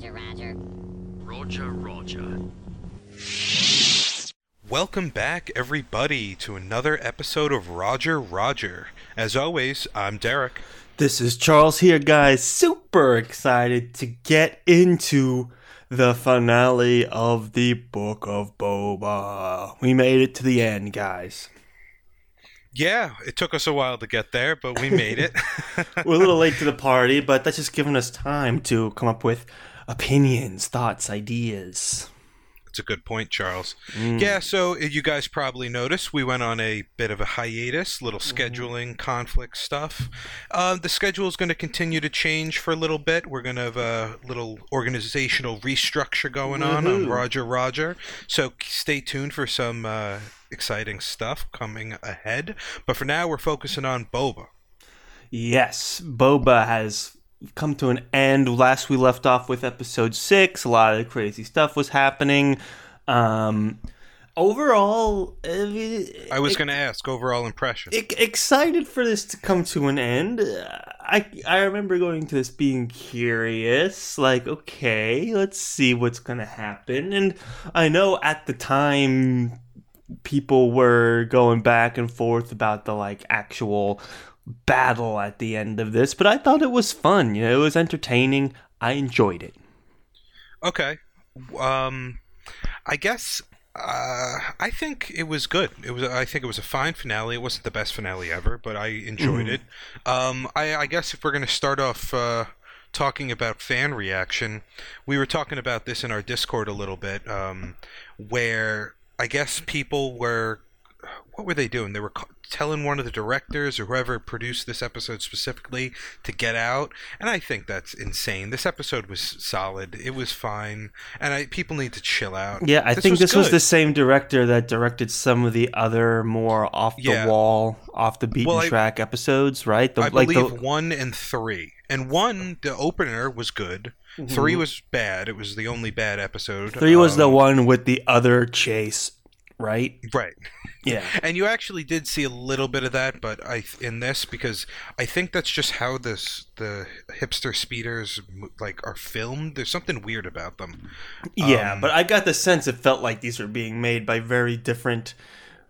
Roger, Roger. Roger, Roger. Welcome back, everybody, to another episode of Roger Roger. As always, I'm Derek. This is Charles here, guys. Super excited to get into the finale of the Book of Boba. We made it to the end, guys. Yeah, it took us a while to get there, but we made it. We're a little late to the party, but that's just giving us time to come up with opinions, thoughts, ideas. That's a good point, Charles. Yeah, so uh, you guys probably noticed we went on a bit of a hiatus, little scheduling conflict stuff. Uh, the schedule is going to continue to change for a little bit. We're going to have a little organizational restructure going on on Roger Roger. So stay tuned for some uh, exciting stuff coming ahead. But for now, we're focusing on Boba. Yes, Boba has come to an end. Last we left off with episode six, a lot of crazy stuff was happening. Um, overall, I, was going to ask overall impression. excited for this to come to an end. I I remember going to this being curious, like okay, let's see what's gonna happen. And I know at the time people were going back and forth about the like actual battle at the end of this, but I thought it was fun. You know, it was entertaining. I enjoyed it. Okay. Um, I guess uh, I think it was good. It was. I think it was a fine finale. It wasn't the best finale ever, but I enjoyed it. Um, I, I guess if we're going to start off uh, talking about fan reaction, we were talking about this in our Discord a little bit, um, where I guess people were. What were they doing? They were telling one of the directors or whoever produced this episode specifically to get out, and I think that's insane. This episode was solid. It was fine, and I, people need to chill out. Yeah, I think this was the same director that directed some of the other more off the Yeah. wall, off the beaten Well, I- track episodes, right? The, I like believe the, one and three, and one the opener was good. Three was bad. It was the only bad episode. Mm-hmm. three was the Um, one with the other chase, right? right. Yeah. And you actually did see a little bit of that, but I in this because I think that's just how this the hipster speeders like are filmed. There's something weird about them. Yeah, Um, but I got the sense it felt like these were being made by very different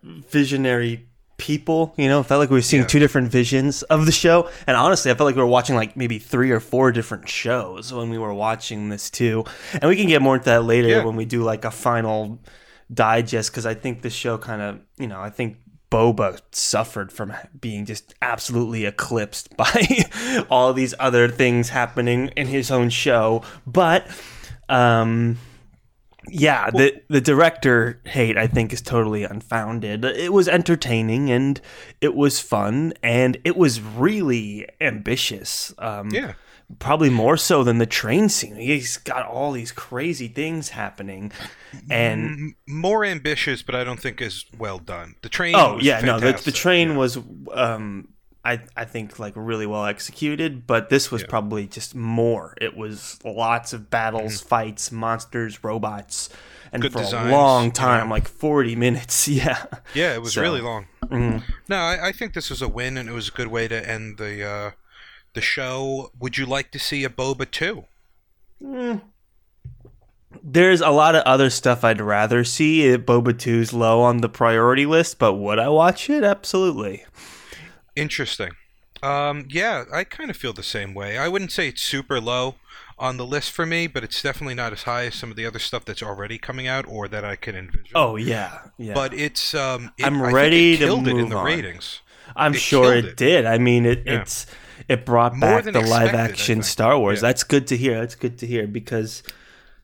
visionary people. You know, felt like we were seeing Yeah. two different visions of the show. And honestly, I felt like we were watching like maybe three or four different shows when we were watching this too. And we can get more into that later Yeah. when we do like a final digest because I think the show kind of, you know, I think. Boba suffered from being just absolutely eclipsed by all these other things happening in his own show. But um, yeah, the the director hate I think is totally unfounded. It was entertaining and it was fun and it was really ambitious. Um, Yeah. Probably more so than the train scene. He's got all these crazy things happening, and more ambitious, but I don't think as well done. The train. oh was yeah, no, the, the fantastic. train was um, I I think like really well executed, but this was Yeah. probably just more. It was lots of battles, fights, monsters, robots. And Mm-hmm. Good for designs, a long time, know. like forty minutes, yeah. Yeah, it was So- really long. Mhm. No, I, I think this was a win, and it was a good way to end the uh, the show. Would you like to see a Boba two? There's a lot of other stuff I'd rather see. Boba 2's low on the priority list, but would I watch it? Absolutely. Interesting. Um, yeah, I kind of feel the same way. I wouldn't say it's super low on the list for me, but it's definitely not as high as some of the other stuff that's already coming out or that I can envision. Oh yeah, yeah. but it's um, it, I'm ready it to killed it in move the on. ratings. I'm it sure it, it. did. I mean, it Yeah. it's it brought More back the live expected, I action. Star Wars. Yeah. That's good to hear. That's good to hear because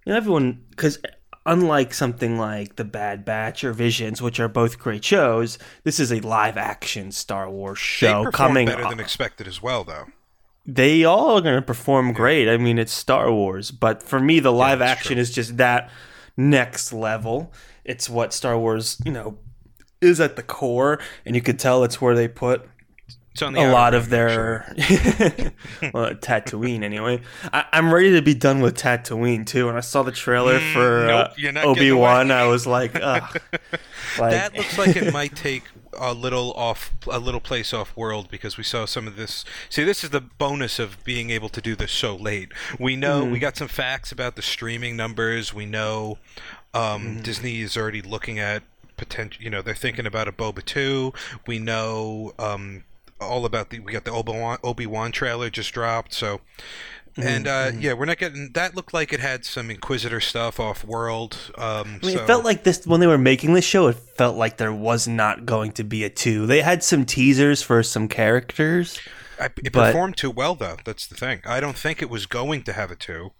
you know everyone because unlike something like The Bad Batch or Visions, which are both great shows, this is a live action Star Wars show performed coming. better up. than expected as well, though. they all are going to perform great. I mean, it's Star Wars, but for me, the live that's action true. is just that next level. It's what Star Wars, you know, is at the core, and you could tell it's where they put It's on the a lot of their well, Tatooine. Anyway, I, I'm ready to be done with Tatooine too. When I saw the trailer for Mm, nope, uh, not getting Obi Wan. I was like, Ugh. like that looks like it might take a little off, a little place off world because we saw some of this. See, this is the bonus of being able to do this so late. We know we got some facts about the streaming numbers. We know um, Disney is already looking at potential. You know, they're thinking about a Boba two. We know um, all about the. We got the Obi Wan Obi Wan trailer just dropped. So. And uh, yeah, we're not getting. That looked like it had some Inquisitor stuff off world. Um, I mean, so, it felt like this when they were making this show. It felt like there was not going to be a two. They had some teasers for some characters. I, it but- performed too well, though. That's the thing. I don't think it was going to have a two,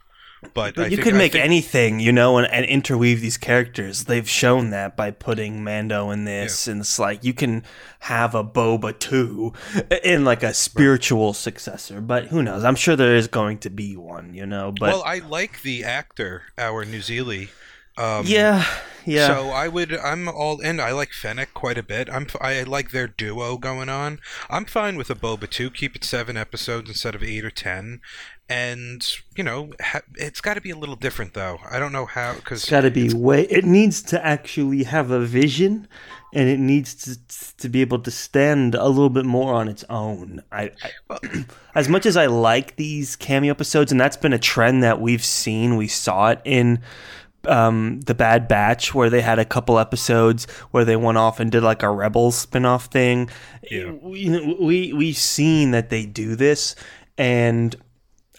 but, But you think, could make think- anything, you know, and, and interweave these characters. They've shown that by putting Mando in this, and it's like you can have a Boba two in like a spiritual successor. But who knows? I'm sure there is going to be one, you know. But well, I like the actor, our New Zealand. Um, yeah, yeah. So I would. I'm all in. I like Fennec quite a bit. I'm. I like their duo going on. I'm fine with a Boba too. Keep it seven episodes instead of eight or ten. And you know, ha- it's got to be a little different though. I don't know how because It's got to be way. It needs to actually have a vision, and it needs to to be able to stand a little bit more on its own. I, I as much as I like these cameo episodes, and that's been a trend that we've seen. We saw it in um, the Bad Batch, where they had a couple episodes where they went off and did like a Rebels spin-off thing. Yeah. We, we we've seen that they do this, and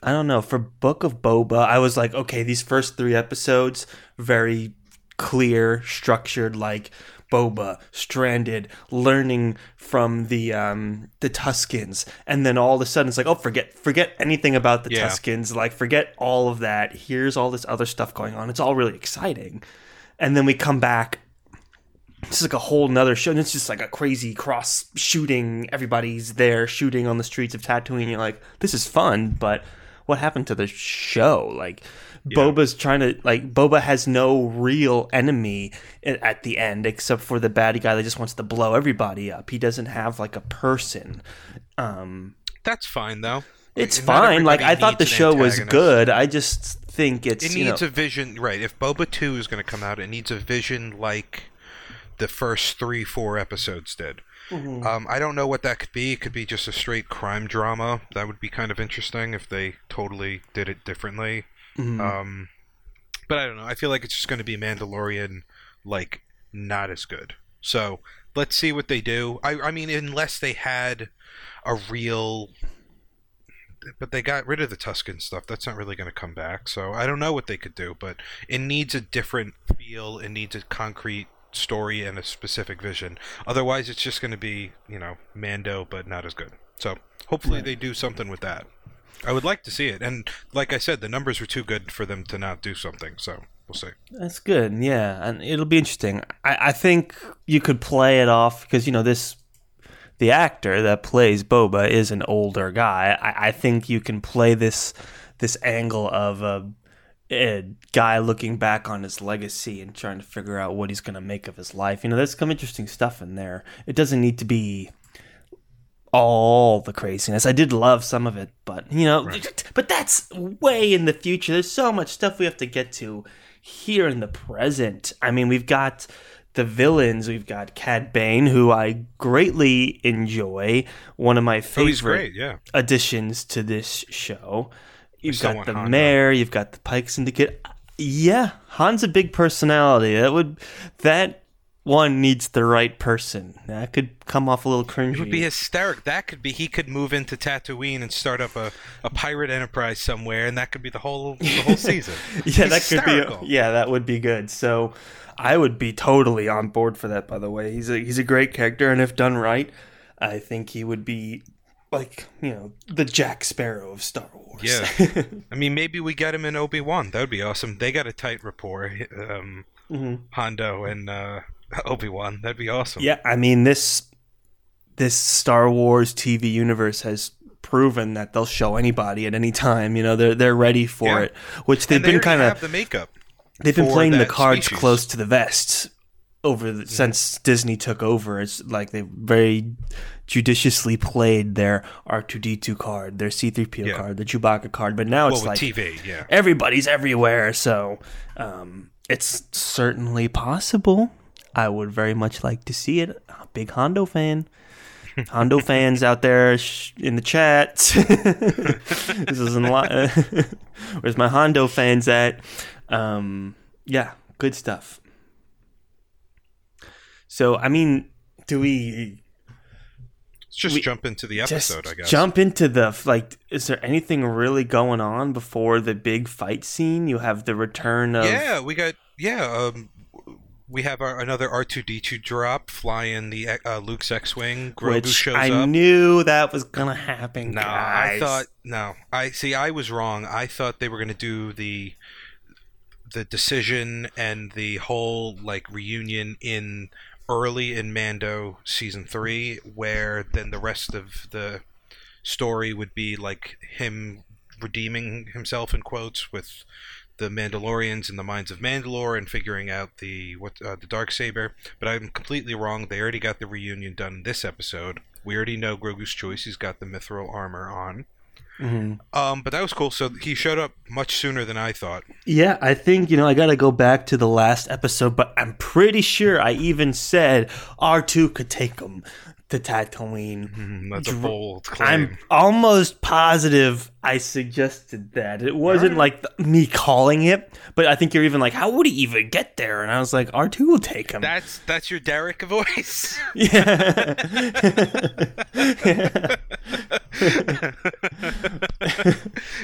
I don't know. For Book of Boba, I was like, okay, these first three episodes, very clear, structured, like Boba stranded, learning from the um, the Tuskens, and then all of a sudden it's like, oh, forget forget anything about the Yeah. Tuskens, like forget all of that. Here's all this other stuff going on. It's all really exciting, and then we come back. This is like a whole nother show. And it's just like a crazy cross shooting. Everybody's there shooting on the streets of Tatooine. You're like, this is fun, but what happened to the show? Like, Boba's trying to like Boba has no real enemy at the end except for the baddie guy that just wants to blow everybody up. He doesn't have like a person. Um, that's fine though. it's Not fine. Like I thought the needs show was good. I just think it's It you know, needs a vision, right? If Boba Two is going to come out, it needs a vision like the first three, four episodes did. Mm-hmm. Um, I don't know what that could be. It could be just a straight crime drama. That would be kind of interesting if they totally did it differently. Mm-hmm. Um, but I don't know. I feel like it's just going to be Mandalorian, like not as good. So let's see what they do. I, I mean, unless they had a real but they got rid of the Tusken stuff. That's not really going to come back. So I don't know what they could do, but it needs a different feel. It needs a concrete story and a specific vision. Otherwise, it's just going to be, you know, Mando, but not as good. So hopefully they do something with that. I would like to see it. And like I said, the numbers were too good for them to not do something. So we'll see. That's good, yeah, and it'll be interesting. I, I think you could play it off because you know this, the actor that plays Boba is an older guy. I, I think you can play this this angle of a, a guy looking back on his legacy and trying to figure out what he's going to make of his life. You know, there's some interesting stuff in there. It doesn't need to be all the craziness. I did love some of it, but you know, but that's way in the future. There's so much stuff we have to get to here in the present. I mean, we've got the villains. We've got Cad Bane, who I greatly enjoy. One of my Oh, favorite he's great. Yeah. additions to this show. You've got the Han, though. mayor. You've got the Pike Syndicate. Yeah, Han's a big personality. That would that one needs the right person. That could come off a little cringy. It would be hysteric. That could be he could move into Tatooine and start up a, a pirate enterprise somewhere, and that could be the whole the whole season. yeah, He's that could be. Yeah, that would be good. So, I would be totally on board for that. By the way, he's a he's a great character, and if done right, I think he would be like you know the Jack Sparrow of Star Wars. Yeah. I mean, maybe we get him in Obi Wan. That would be awesome. They got a tight rapport, um, Mhm. Hondo and uh, Obi Wan. That'd be awesome. Yeah, I mean this this Star Wars TV universe has proven that they'll show anybody at any time. You know, they're they're ready for Yeah. it. Which they've they been kind of the makeup. they've been playing the cards species. close to the vest over the, since Disney took over. It's like they very judiciously played their R2D2 card, their C3PO card, the Chewbacca card, but now Well, it's like TV, yeah. everybody's everywhere, so um, it's certainly possible. I would very much like to see it. I'm a big Hondo fan. Hondo fans out there sh- in the chat. this isn't a lot. Where's my Hondo fans at? Um, yeah, good stuff. So, I mean, do we Let's just We- jump into the episode, I guess. jump into the like? Is there anything really going on before the big fight scene? You have the return of Yeah, we got yeah. Um, we have our, another R two D two drop flying the uh, Luke's X wing. Grogu which shows I up. knew that was gonna happen. No, guys. I thought no. I see. I was wrong. I thought they were going to do the the decision and the whole like reunion in early in Mando season three, where then the rest of the story would be like him redeeming himself in quotes with the Mandalorians in the mines of Mandalore and figuring out the what uh, the dark saber. But I'm completely wrong. They already got the reunion done in this episode. We already know Grogu's choice. He's got the mithril armor on. Mhm. Um, but that was cool. So he showed up much sooner than I thought. Yeah, I think you know I got to go back to the last episode, but I'm pretty sure I even said R two could take him to Tatooine. Mm, That's a bold claim. I'm almost positive I suggested that. It wasn't like the, me calling it, but I think you're even like, how would he even get there? And I was like, R two will take him. That's that's your Derek voice. yeah.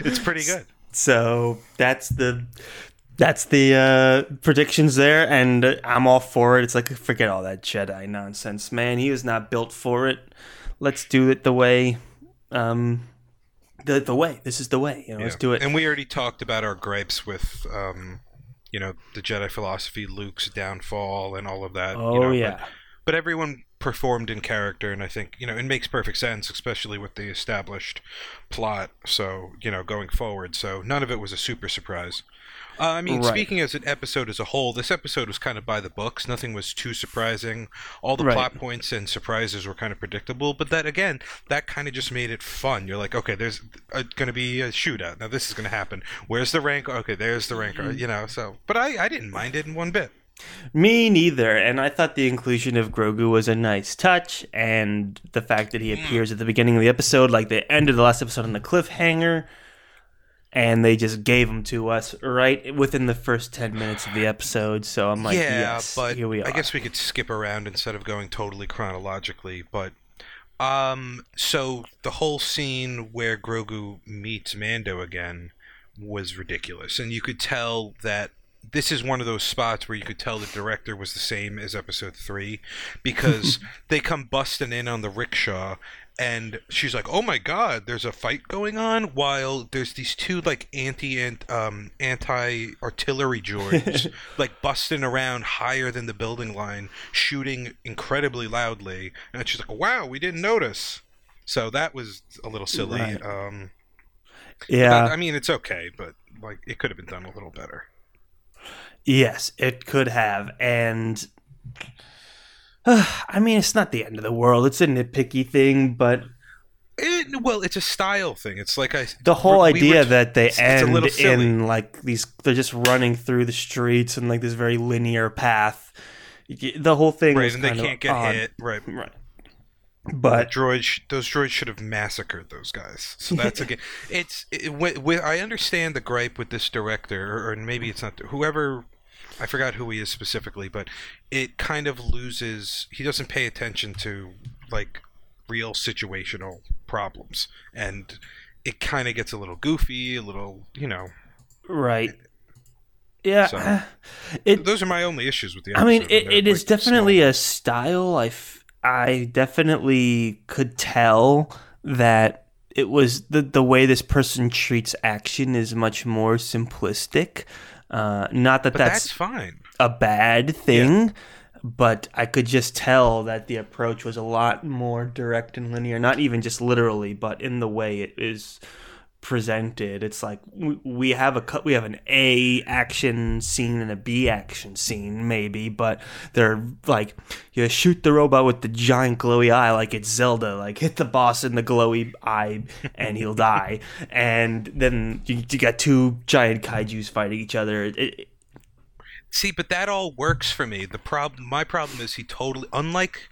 it's pretty good. so that's the that's the uh, predictions there, and I'm all for it. It's like forget all that Jedi nonsense, man. He was not built for it. Let's do it the way, um, the the way. This is the way. You know, let's do it. And we already talked about our gripes with, um, you know, the Jedi philosophy, Luke's downfall, and all of that. you oh know, but- yeah, but everyone performed in character and i think you know it makes perfect sense especially with the established plot so you know going forward so none of it was a super surprise uh, i mean Right. speaking as an episode as a whole this episode was kind of by the books nothing was too surprising all the Right. plot points and surprises were kind of predictable but that again that kind of just made it fun you're like okay there's going to be a shootout now this is going to happen where's the rank okay there's the rank Mm-hmm. you know so but i i didn't mind it in one bit me neither. And I thought the inclusion of Grogu was a nice touch, and the fact that he appears at the beginning of the episode, like the end of the last episode on the cliffhanger. And they just gave them to us right within the first ten minutes of the episode. So I'm like, yeah, yes, but here we are. I guess we could skip around instead of going totally chronologically. But um, so the whole scene where Grogu meets Mando again was ridiculous, and you could tell that this is one of those spots where you could tell the director was the same as Episode Three, because they come busting in on the rickshaw. And she's like, "Oh my God, there's a fight going on!" While there's these two like anti um anti artillery droids like busting around higher than the building line, shooting incredibly loudly. And she's like, "Wow, we didn't notice." So that was a little silly. Right. Um, yeah, I mean, it's okay, but like it could have been done a little better. Yes, it could have. And I mean, it's not the end of the world. It's a nitpicky thing, but It, well, it's a style thing. It's like I the whole we idea were- that they it's- it's end silly. in like these, they're just running through the streets and like this very linear path. The whole thing right, and they can't get odd. hit. Right, Right. But But droids, those droids should have massacred those guys. So that's again, it's it, I understand the gripe with this director, or, or maybe it's not whoever. I forgot who he is specifically, but it kind of loses. He doesn't pay attention to like real situational problems, and it kind of gets a little goofy, a little, you know. right. Yeah. So- it Those are my only issues with the. I mean, episode, it, it is definitely small. a style. I, f- I definitely could tell that it was the the way this person treats action is much more simplistic. Uh, not that But that's, that's fine. a bad thing, but I could just tell that the approach was a lot more direct and linear. Not even just literally, but in the way it is presented. It's like we- have a cut, we have an A action scene and a B action scene, maybe, but they're like you shoot the robot with the giant glowy eye like it's Zelda, like hit the boss in the glowy eye and he'll die, and then you, you got two giant kaiju's fighting each other. It, it, See, but that all works for me. The problem, my problem is he totally unlike.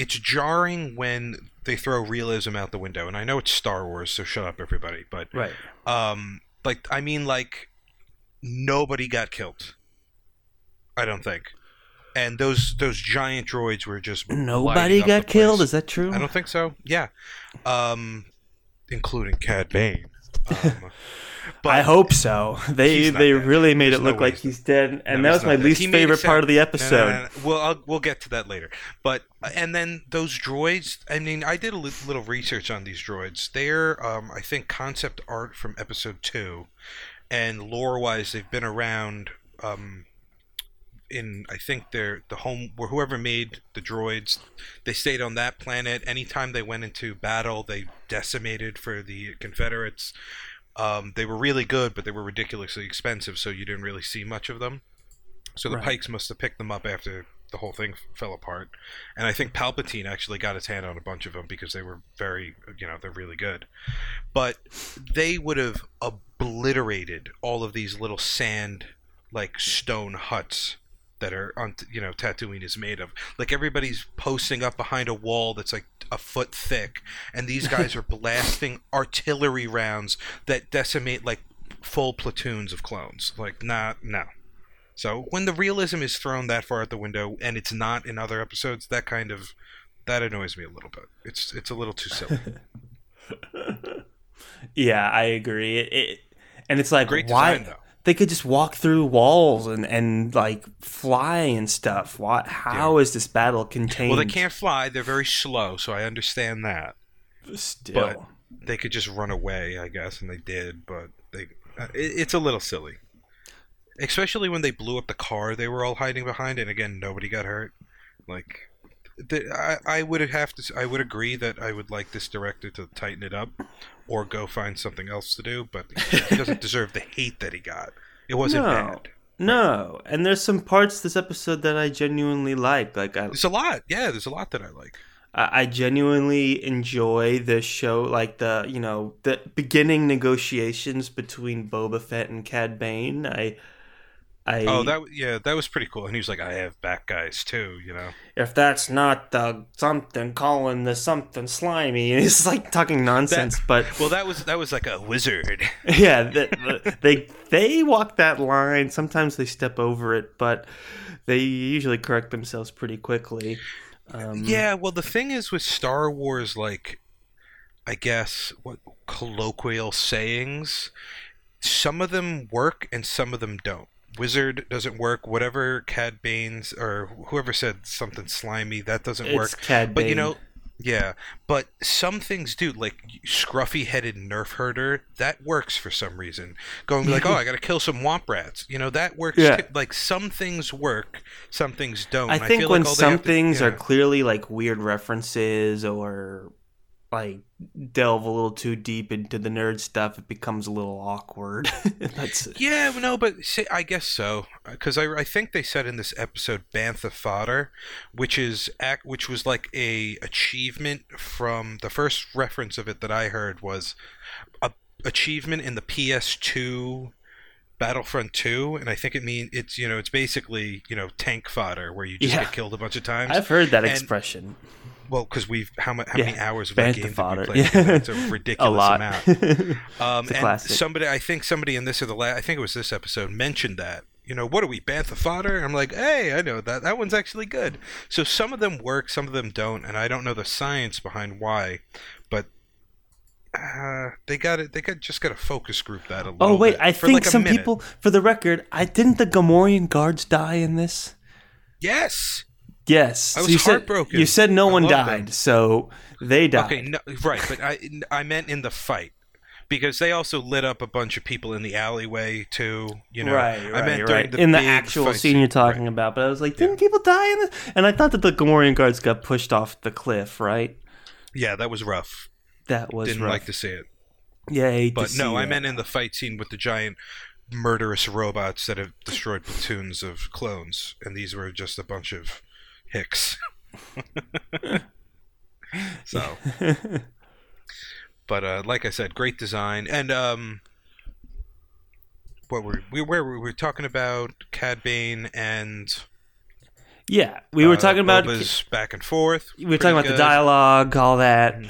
It's jarring when they throw realism out the window, and I know it's Star Wars, so shut up, everybody. But Right. um, like I mean, like nobody got killed. I don't think, and those those giant droids were just Nobody got killed. Is that true? I don't think so. Yeah, um, including Cad Bane. Um, but I hope so. They they dead. really made There's it look way like he's- he's dead, and No, that was my not dead. least He favorite part of the No, no, episode. no, no, no. Well, I'll, we'll get to that later. But and then those droids. I mean, I did a little research on these droids. They're, um, I think, concept art from episode two, and lore-wise, they've been around. Um, in I think they're the home where whoever made the droids, they stayed on that planet. Anytime they went into battle, they decimated for the Confederates. Um, they were really good, but they were ridiculously expensive, so you didn't really see much of them. So the Right. Pikes must have picked them up after the whole thing fell apart. And I think Palpatine actually got his hand on a bunch of them because they were very, you know, they're really good. But they would have obliterated all of these little sand, like stone huts that are on, you know, Tatooine is made of. Like everybody's posting up behind a wall that's like a foot thick, and these guys are blasting artillery rounds that decimate like full platoons of clones. Like, nah, no. So when the realism is thrown that far out the window, and it's not in other episodes, that kind of that annoys me a little bit. It's it's a little too silly. Yeah, I agree. It, it and it's like Great why design. They could just walk through walls and and like fly and stuff. Why? How is this battle contained? well, they can't fly; they're very slow, so I understand that. still. but- They could just run away, I guess, and they did. But they, uh, it, it's a little silly, especially when they blew up the car they were all hiding behind, and again, nobody got hurt. Like, the, I, I would have to, I would agree that I would like this director to tighten it up, or go find something else to do. But he doesn't deserve the hate that he got. It wasn't No. bad. no, and there's some parts this episode that I genuinely like. Like I, There's a lot. Yeah, there's a lot that I like. I I genuinely enjoy the show, like the you know the beginning negotiations between Boba Fett and Cad Bane. I, I Oh, that yeah, that was pretty cool. And he was like, "I have back guys too," you know. if that's not the something calling the something slimy, and it's like talking nonsense. but Well, that was that was like a wizard. yeah, the, they they walk that line. Sometimes they step over it, but they usually correct themselves pretty quickly. Um, Yeah, well, the thing is with Star Wars, like, I guess what colloquial sayings, some of them work and some of them don't. Wizard doesn't work. Whatever Cad Bane's or whoever said something slimy, that doesn't it's work. Cad But you know, yeah. But some things do, like scruffy-headed nerf herder, that works for some reason. Going like, oh, I got to kill some womp rats. You know, that works. Yeah. too. Like some things work, some things don't. I think feel when like all some to- things are clearly like weird references or like delve a little too deep into the nerd stuff, it becomes a little awkward. That's Yeah, no, but see, I guess so because I, I think they said in this episode "Bantha Fodder," which is act, which was like a achievement from the first reference of it that I heard was a achievement in the PS2 Battlefront 2, and I think it mean it's you know it's basically you know tank fodder where you just Yeah. get killed a bunch of times. I've heard that And- expression. Well, because we've how, how Yeah, many hours of that game did we fodder. play? Yeah. It's a ridiculous a lot. amount. It's Um, a and classic. somebody, I think somebody in this or the last, I think it was this episode, mentioned that. You know, what are we, Bantha fodder? I'm like, hey, I know that. That one's actually good. So some of them work, some of them don't, and I don't know the science behind why, but uh, they got it. They got just got to focus group that a little. oh wait, I think like some minute. people, for the record, I didn't the Gamorrean guards die in this. Yes. Yes, I So was you said- you said no I one died, them. so they died. Okay, no, right, but I I meant in the fight. Because they also lit up a bunch of people in the alleyway too, you know. right, I meant right. the in the actual scene you're talking about. But I was like, didn't people die in this? And I thought that the Gamorrean guards got pushed off the cliff. Right? Yeah, that was rough. That was Didn't rough. like to see it. Yeah, I hate to But no, I that. meant in the fight scene with the giant murderous robots that have destroyed platoons of clones, and these were just a bunch of hicks. so, but uh, like I said, great design, and um, what were we where were we, talking about Cad Bane and Yeah, we were uh, talking about Boba's back and forth. we were talking about the dialogue, all that.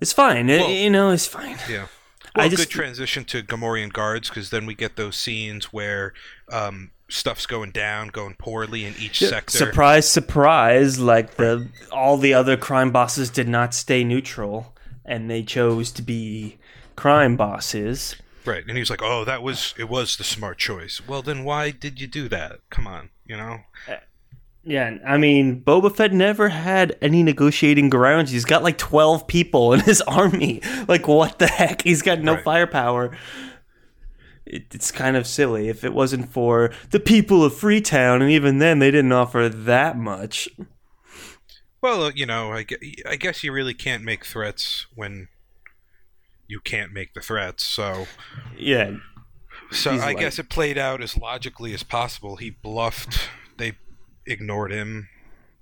It's fine. It- you know, it's fine. Yeah. I Well, just- good transition to Gamorrean guards because then we get those scenes where um, stuff's going down, going poorly in each sector. Surprise, surprise! Like the all the other crime bosses did not stay neutral, and they chose to be crime bosses. Right, and he was like, "Oh, that was it was the smart choice." Well, then why did you do that? Come on, you know. Uh, yeah, I mean, Boba Fett never had any negotiating grounds. He's got like 12 people in his army. Like, what the heck? He's got no Right. firepower. It, it's kind of silly. If it wasn't for the people of Freetown, and even then they didn't offer that much. Well, uh, you know, I, I guess you really can't make threats when you can't make the threats. So, Yeah, so He's I like- guess it played out as logically as possible. He bluffed. They ignored him,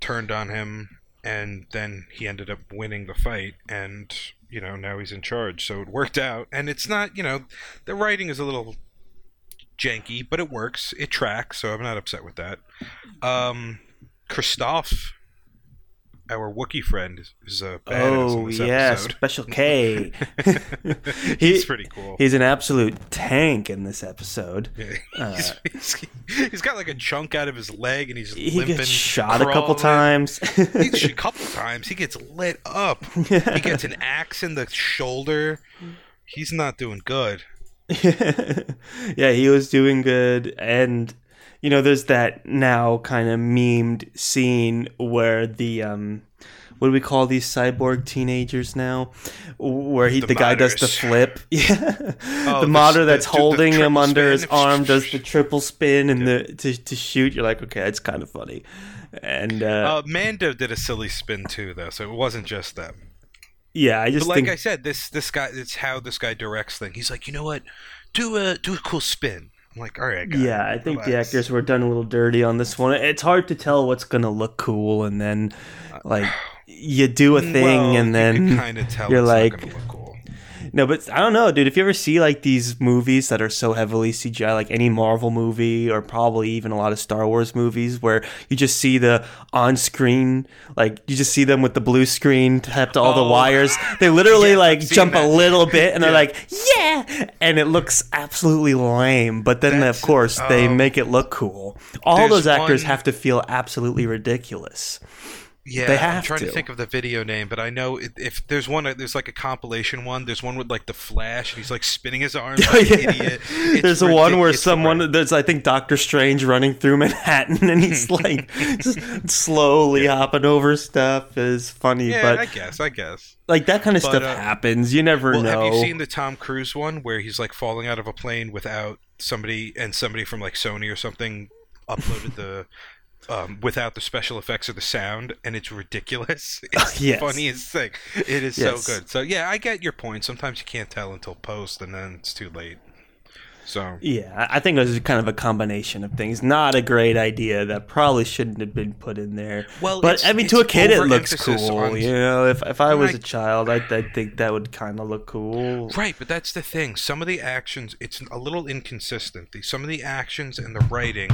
turned on him, and then he ended up winning the fight. And you know, now he's in charge. So it worked out. And it's not, you know, the writing is a little janky, but it works. It tracks. So I'm not upset with that. Um, Christoph, our Wookiee friend, is, a badass in Oh this yeah, episode. Special K. He's pretty cool. He's an absolute tank in this episode. Yeah, he's, uh, he's- he's got like a chunk out of his leg, and he's He limping, gets shot a couple times. He's a couple times. He gets lit up. He gets an axe in the shoulder. He's not doing good. yeah, he was doing good. And, you know, there's that now kind of memed scene where the, um, what do we call these cyborg teenagers now? Where he, the, The guy does the flip. Yeah. Oh, the the modder that's the- holding him under his arm does the triple spin and the to, to shoot. You're like, okay, it's kind of funny. And, uh, Uh, Mando did a silly spin too, though, so it wasn't just them. yeah, I just But like think. I said, this this guy, it's how this guy directs things. He's like, you know what, do a do a cool spin. I'm like, all right, guy, Yeah, I think the actors were done a little dirty on this one. It's hard to tell what's gonna look cool, and then uh, like you do a thing, Well, and then kind of tell you're like- not gonna look cool. No. But I don't know, dude. If you ever see like these movies that are so heavily CGI, like any Marvel movie, or probably even a lot of Star Wars movies, where you just see the on-screen, like you just see them with the blue screen tapped to all the Oh. wires. They literally Yes, like jump a little bit, and they're like, "Yeah," and it looks absolutely lame. But then, That's- of course, they um, make it look cool. All those actors one- have to feel absolutely ridiculous. Yeah, They I'm trying to. to. think of the video name, but I know if, if there's one, there's like a compilation one. There's one with like the Flash, and he's like spinning his arms like an idiot. It's There's a one where someone there's I think Doctor Strange running through Manhattan and he's like just slowly hopping over stuff is funny, Yeah, but I guess, I guess. like that kind of But, stuff uh, happens. You never Well, know. have you seen the Tom Cruise one where he's like falling out of a plane without somebody and somebody from like Sony or something uploaded the um, without the special effects or the sound, and it's ridiculous. It's the Yes. funniest thing. It is Yes. so good. So yeah, I get your point. Sometimes you can't tell until post, and then it's too late. So yeah, I I think it was kind of a combination of things. Not a great idea that probably shouldn't have been put in there. Well, but I mean, to a kid, it looks cool. on- You know, if if I was I- a child, I I think that would kind of look cool. Right, but that's the thing. Some of the actions, it's a little inconsistent. Some of the actions and the writing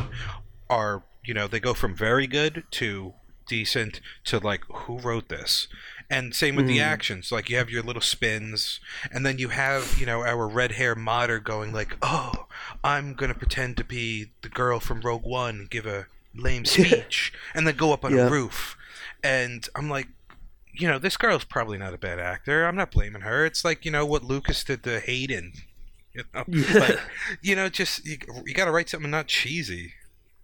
are, you know, they go from very good to decent to like, who wrote this? And same with the hmm. actions. Like, you have your little spins, and then you have, you know, our red hair modder going, like, oh, I'm going to pretend to be the girl from Rogue One and give a lame speech, and then go up on Yeah. a roof. And I'm like, you know, this girl's probably not a bad actor. I'm not blaming her. It's like, you know, what Lucas did to Hayden. You know, like, you know just, you, you got to write something not cheesy.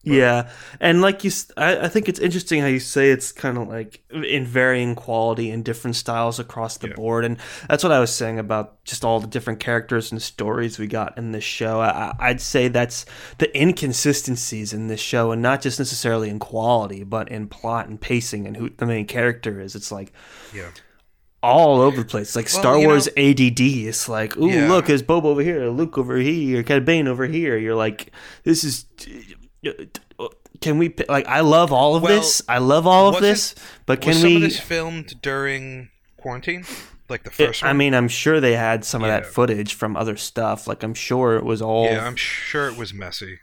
Yeah, and like you, I think it's interesting how you say it's kind of like in varying quality and different styles across the Yeah. board, and that's what I was saying about just all the different characters and stories we got in this show. I, I- I'd say that's the inconsistencies in this show, and not just necessarily in quality, but in plot and pacing and who the main character is. It's like Yeah. all over the place. Like Well, Star Wars know- ADD. It's like, ooh, Yeah. look, is Boba over here, Luke over here, Cad Bane over here. You're like, this is. Can we like? I love all of Well, this. I love all of this, but can some we? of this filmed during quarantine? like the It- first I mean, I'm sure they had some of that footage from other stuff. Like, I'm sure it was all. yeah, I'm sure it was messy.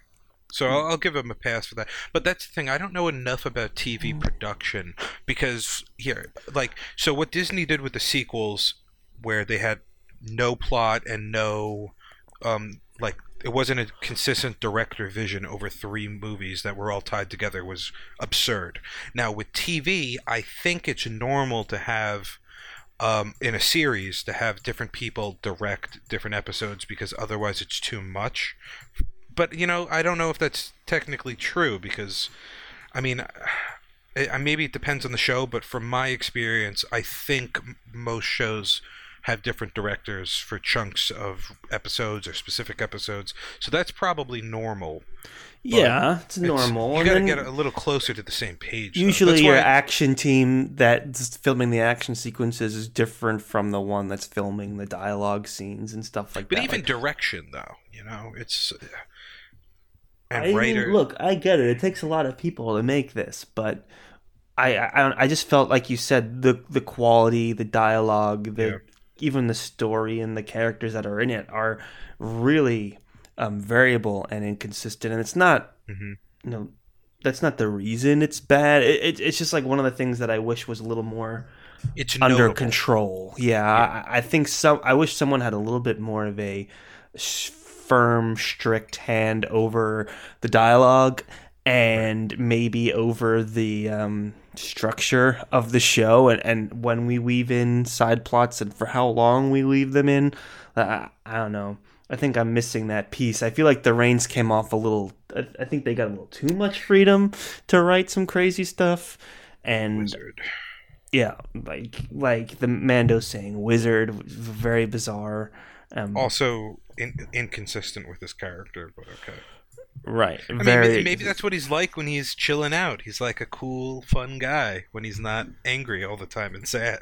So I'll, I'll give him a pass for that. But that's the thing. I don't know enough about TV Mm. production because here, like, so what Disney did with the sequels, where they had no plot and no, um, like, it wasn't a consistent director vision over three movies that were all tied together was absurd. Now with TV, I think it's normal to have um, in a series to have different people direct different episodes because otherwise it's too much. But you know, I don't know if that's technically true because, I mean, I, maybe it depends on the show. But from my experience, I think most shows have different directors for chunks of episodes or specific episodes. So that's probably normal. yeah, it's It's- normal. You got to get a little closer to the same page. though. usually, That's your why- action team that's filming the action sequences is different from the one that's filming the dialogue scenes and stuff like that. But that. even Like, direction, though, you know, it's uh, and I mean, writer. look, I get it. It takes a lot of people to make this, but I, I, I just felt like you said the the quality, the dialogue, the Yeah. Even the story and the characters that are in it are really um, variable and inconsistent, and it's not, Mhm. you know, that's not the reason it's bad. It, it, it's just like one of the things that I wish was a little more it's under notable. control. Yeah, I, I think some. I wish someone had a little bit more of a sh- firm, strict hand over the dialogue and maybe over the um, structure of the show and, and when we weave in side plots and for how long we leave them in. I, I don't know. I think I'm missing that piece. I feel like the reins came off a little. I, I think they got a little too much freedom to write some crazy stuff. And Wizard. yeah, like like the Mando saying wizard, very bizarre. Um, Also in, inconsistent with his character, but okay. Right, I mean, very. maybe, maybe that's what he's like when he's chilling out. He's like a cool, fun guy when he's not angry all the time and sad.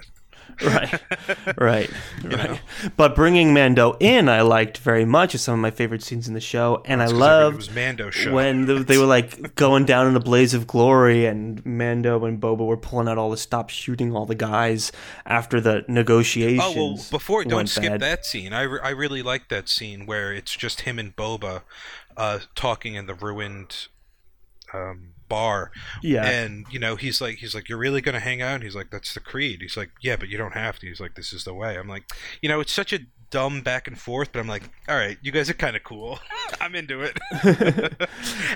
right, right, You right. know? But bringing Mando in, I liked very much. It's some of my favorite scenes in the show, and I It's 'cause loved Mando show. when the, they were like going down in a blaze of glory, and Mando and Boba were pulling out all the stops, shooting all the guys after the negotiations. Oh well, before don't skip bad. that scene. I, re- I really like that scene where it's just him and Boba, uh, talking in the ruined, um, bar. Yeah. And you know he's like he's like you're really gonna hang out. And He's like that's the creed. He's like yeah, but you don't have to. He's like this is the way. I'm like you know it's such a dumb back and forth, but I'm like all right, you guys are kind of cool. I'm into it. and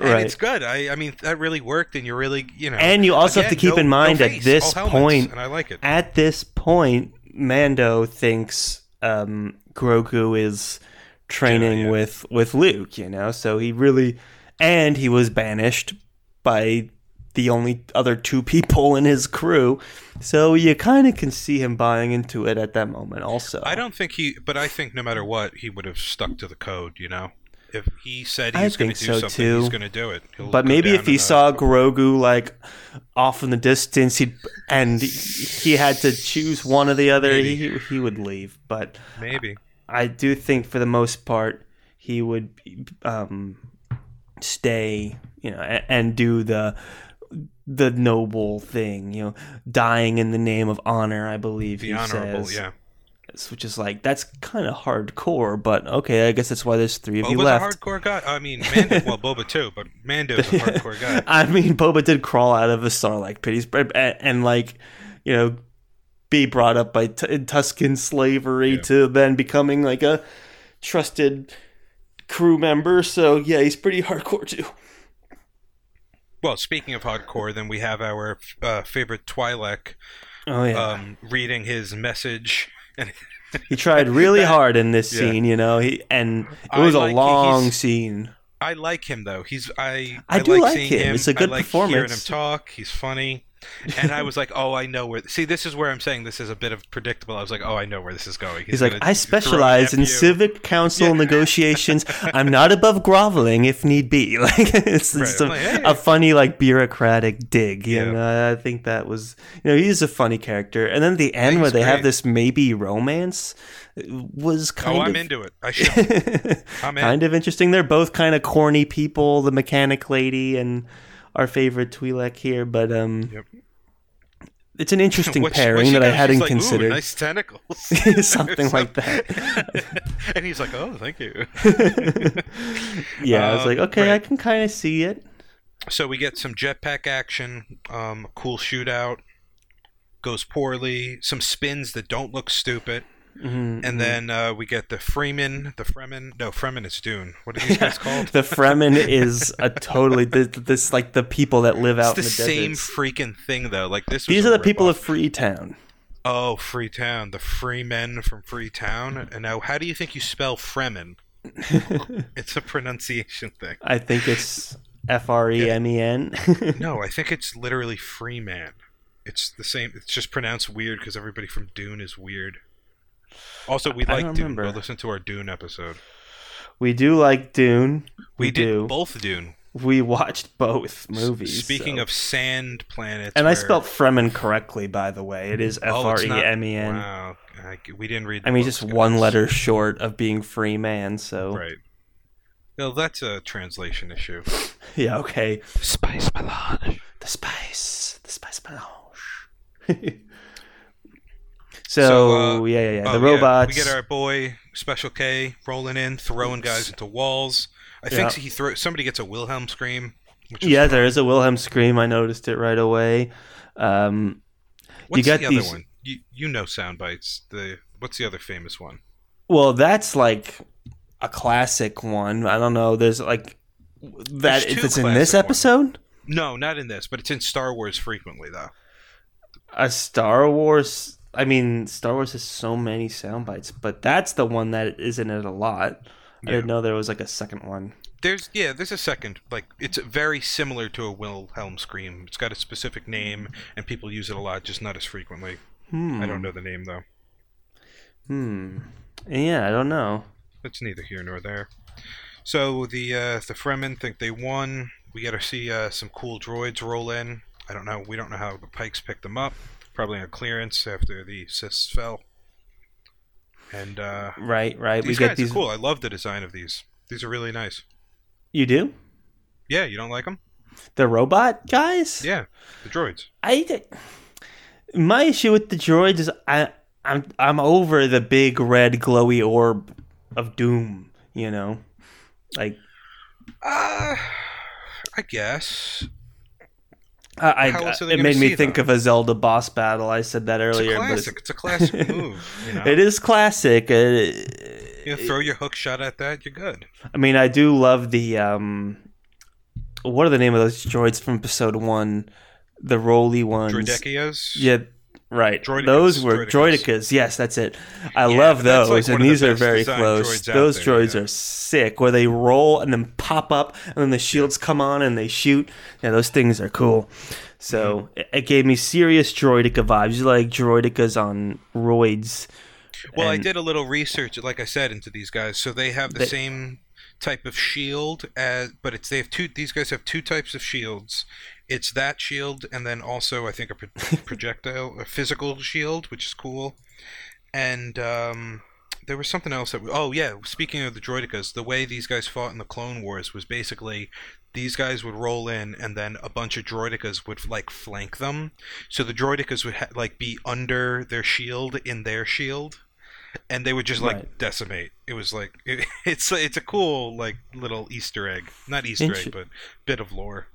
Right. it's good. I I mean that really worked, and you're really you know. And you also have to keep no- in no mind at this helmets, point- and I like it. at this point, Mando thinks um, Grogu is training Jedi, yeah. with with Luke. You know, so he really and he was banished by the only other two people in his crew. So you kind of can see him buying into it at that moment. Also, I don't think he, but I think no matter what, he would have stuck to the code. You know, if he said he's going to do so, something, too. he's going to do it. He'll But maybe if he the- uh, saw Grogu like off in the distance, he and he had to choose one or the other, he he would leave. But maybe I do think for the most part he would um, stay, you know, and, and do the the noble thing, you know, dying in the name of honor. I believe the he honorable, says, yeah. which is like that's kind of hardcore, but okay, I guess that's why there's three of you left. a hardcore guy. I mean, Mando, well, Boba too, but Mando's a hardcore guy. I mean, Boba did crawl out of a Sarlacc pit. He's and, and like, you know, be brought up by t- Tusken slavery Yeah. to then becoming like a trusted crew member. So yeah, he's pretty hardcore too. Well, speaking of hardcore, then we have our uh, favorite Twi'lek Oh yeah, um, reading his message, he tried really hard in this yeah. scene, you know. He and it I was like- a long scene. I like him though. He's I I do like, like seeing him. It's a good I like Hearing him talk, he's funny, and I was like, oh, I know where. See, this is where I'm saying this is a bit of predictable. I was like, oh, I know where this is going. He's like, I specialize in civic council negotiations. I'm not above groveling if need be. Like it's, Right, it's a, like, hey. a funny, like bureaucratic dig. Yeah. And uh, I think that was, you know, he's a funny character. And then the end he's where they have this maybe romance was kind Oh, of I'm into it. I should. I'm in. kind of interesting. They're both kind of corny people, the mechanic lady and our favorite Twi'lek here, but um, Yep. it's an interesting What she- what pairing that I does, hadn't like, "Ooh, considered. nice tentacles. Something like that. and he's like, "Oh, thank you." yeah, I was Um, like, okay, I can kind of see it. so we get some jetpack action, um, a cool shootout. Goes poorly. Some spins that don't look stupid, Mhm, and mhm. then uh, we get the Freeman, the Fremen. No, Fremen is Dune. What are these guys called? the Fremen is a totally this, this like the people that live out It's the, in the same deserts. freaking thing though. Like this. These are the people ripoff. of Freetown. Oh, Freetown, the Freemen from Freetown. And now, how do you think you spell Fremen? it's a pronunciation thing. I think it's F R E M E N. No, I think it's literally Freeman. It's the same. It's just pronounced weird because everybody from Dune is weird. Also, we like Dune. remember. Go listen to our Dune episode. We do like Dune. We, We did do. both Dune. We watched both movies. Speaking so- of sand planets, and I where- spelled Fremen correctly, by the way. It is oh, F Oh, R it's E not- M E N. Wow, I, we didn't read. I mean, books, just one letter short of being free man. So Right. Well, that's a translation issue. yeah, okay. Spice melange. The spice, the spice melange. so, So, uh, yeah, yeah, yeah. Oh, the robots. We get our boy Special K rolling in, throwing guys into walls. I think he throw somebody gets a Wilhelm scream. Which is yeah, there is a Wilhelm scream. I noticed it right away. Um, What's got the other these- one? You you know sound bites. The what's the other famous one? well, that's like a classic one. I don't know. There's like that. There's If it's in this episode, No, not in this, but it's in Star Wars frequently though. a Star Wars. I mean, Star Wars has so many sound bites, but that's the one that is in it a lot. I didn't know there was like a second one. There's yeah, there's a second like it's very similar to a Wilhelm scream. It's got a specific name and people use it a lot, just not as frequently. Hmm. I don't know the name though. Hmm. Yeah, I don't know. It's neither here nor there. So the uh, the Fremen think they won. We get to see uh, some cool droids roll in. I don't know. We don't know how the Pikes picked them up. Probably on clearance after the Sis fell. And uh, Right, right. these we get guys these. are cool. I love the design of these. These are really nice. You do Yeah, you don't like them? the robot guys? Yeah, the droids. I my issue with the droids is I I'm I'm over the big red glowy orb of doom. You know, like Uh, I guess. I, I else are they it made me think them? of a Zelda boss battle. I said that It's a earlier, classic. It's a classic move. You know? it is classic. Uh, You throw your hook shot at that, you're good. I mean, I do love the um, what are the name of those droids from episode one? The roly ones. Yeah, right. Droidekas, Those were droidekas. droidekas. Yes, that's it. I Yeah, love that's, like, those, and of the these are very close. droids Those there, droids yeah. are sick, where they roll and then pop up, and then the shields come on and they shoot. Yeah, those things are cool. So Mm-hmm. it, gave me serious droideka vibes, like droidekas on roids. Well, I did a little research, like I said, into these guys. So they have the They- same type of shield as, but it's they have two. These guys have two types of shields. It's that shield, and then also I think a pro- projectile, a physical shield, which is cool. And um, there was something else that. We, oh yeah, speaking of the droidekas, the way these guys fought in the Clone Wars was basically these guys would roll in, and then a bunch of droidekas would like flank them. So the droidekas would ha- like be under their shield in their shield and they would just like Right. decimate. It was like it, it's it's a cool like little Easter egg, not Easter Inter- egg, but bit of lore.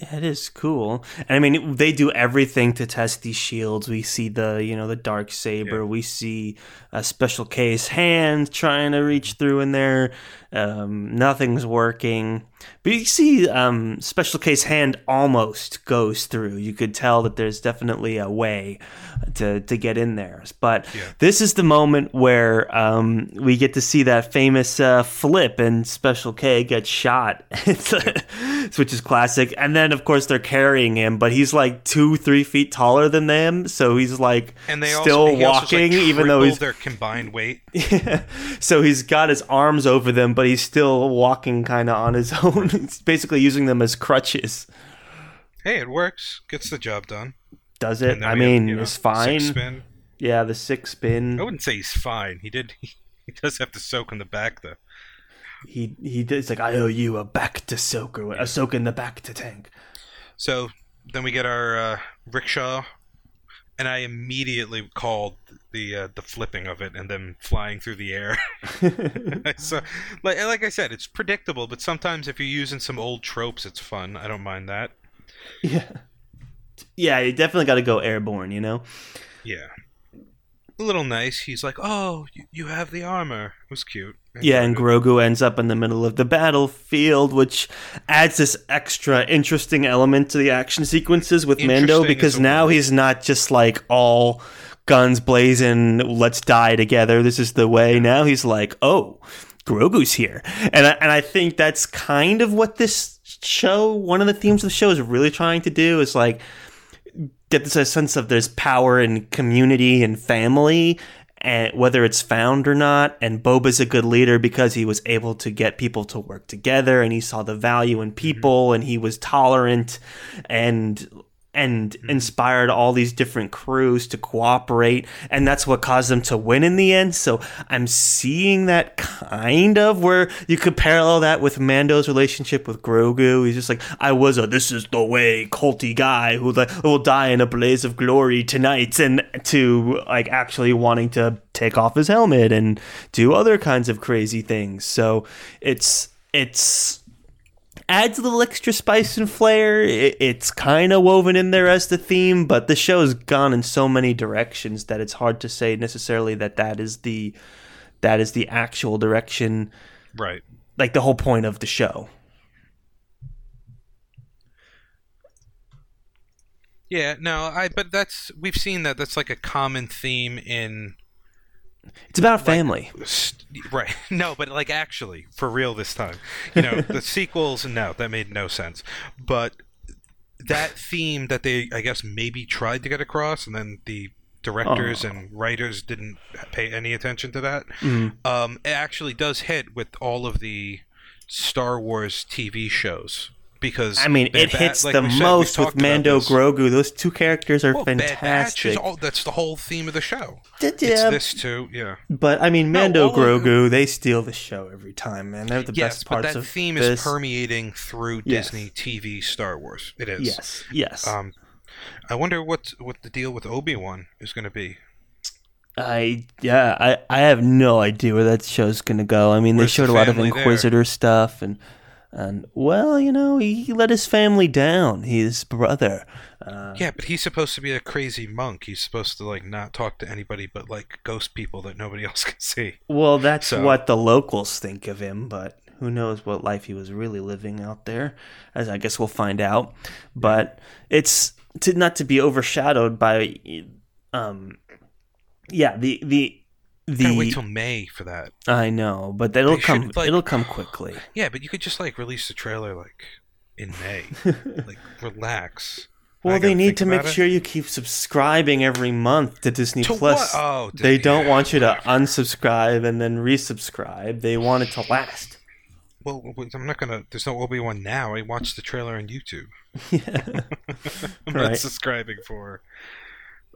It is cool. And I mean, they do everything to test these shields. We see the, you know, the dark saber. Yeah. We see a Special K's hand trying to reach through in there. Um, nothing's working. But you see, um, Special K's hand almost goes through. You could tell that there's definitely a way to to get in there. But Yeah. this is the moment where um, we get to see that famous uh, flip, and Special K gets shot, which is classic. And then, of course, they're carrying him, but he's like two, three feet taller than them, so he's like And they still also, walking, like, even though he's their combined weight. so he's got his arms over them, but he's still walking kind of on his own. He's basically using them as crutches. Hey, it works. Gets the job done. Does it? I we have, mean, you know, it's fine. Yeah, the six spin. I wouldn't say he's fine. He did. He does have to soak in the back though. He he did. It's like I owe you a bacta soak or a soak in the bacta tank. So then we get our uh, rickshaw and I immediately called the uh, the flipping of it and then flying through the air. so, like like I said, it's predictable, but sometimes if you're using some old tropes, it's fun. I don't mind that. yeah. Yeah, you definitely got to go airborne, you know? Yeah. A little nice. He's like, "Oh, you, have the armor." It was cute. Yeah, and Grogu ends up in the middle of the battlefield, which adds this extra interesting element to the action sequences with Mando because now word. he's not just like all guns blazing, let's die together. This is the way. Now he's like, oh, Grogu's here, and I, and I think that's kind of what this show. One of the themes of the show is really trying to do is like get this a sense of there's power and community and family and whether it's found or not and boba's a good leader because he was able to get people to work together and he saw the value in mm-hmm. people and he was tolerant and and hmm. inspired all these different crews to cooperate and that's what caused them to win in the end. So i'm seeing that kind of where you could parallel that with mando's relationship with grogu. He's just like i was a this is the way culty guy who like, will die in a blaze of glory tonight and to like actually wanting to take off his helmet and do other kinds of crazy things. So it's it's adds a little extra spice and flair. It, it's kind of woven in there as the theme, but the show's gone in so many directions that it's hard to say necessarily that that is the that is the actual direction, right. like the whole point of the show. Yeah, no, I. But that's we've seen that. That's like a common theme in It's about family. St- Right. No, but like actually, for real this time. You know, the sequels, no, that made no sense. But that theme that they, I guess, maybe tried to get across, and then the directors and writers didn't pay any attention to that. Um, it actually does hit with all of the Star Wars TV shows because I mean, it hits like the said, most with Mando Grogu. Those two characters are Well, Bad Batch is fantastic. all, that's the whole theme of the show. Yeah, It's this too, yeah. but I mean, No, Mando of- Grogu, they steal the show every time, man. They're the yes, best but parts that of theme this. is permeating through Yes. Disney TV Star Wars. It is. Yes, yes. Um, I wonder what what the deal with Obi Wan is going to be. I yeah, I, I have no idea where that show's gonna go. I mean, Where's they the showed a lot of family there? Inquisitor stuff, and and well, you know, he, he let his family down. His brother. Uh, Yeah, but he's supposed to be a crazy monk. He's supposed to like not talk to anybody but like ghost people that nobody else can see. well, that's So- what the locals think of him, but who knows what life he was really living out there? As I guess we'll find out. But it's to not to be overshadowed by, um, yeah, the the Gotta wait till May for that. I know, but that'll They come. should, like- it'll come quickly. Yeah, but you could just like release the trailer like in May. like relax. Well, they need to make it. sure you keep subscribing every month to Disney To Plus. Oh, they don't yeah, want you to whatever. unsubscribe and then resubscribe. They want it to last. Well, I'm not gonna. There's no Obi Wan now. I watched the trailer on YouTube. yeah. I'm Right. not subscribing for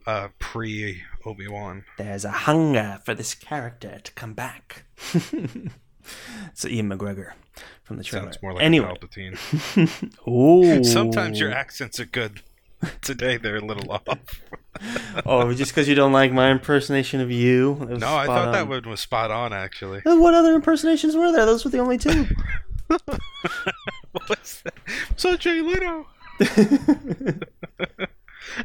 uh, pre Obi Wan. There's a hunger for this character to come back. it's Ewan McGregor from the trailer. Sounds more like anyway, Palpatine. Ooh. Sometimes your accents are good. Today they're a little off. oh, just because you don't like my impersonation of you? No, I thought that one was spot on. Actually, Uh, What other impersonations were there? Those were the only two. what's that? So Jay Leno.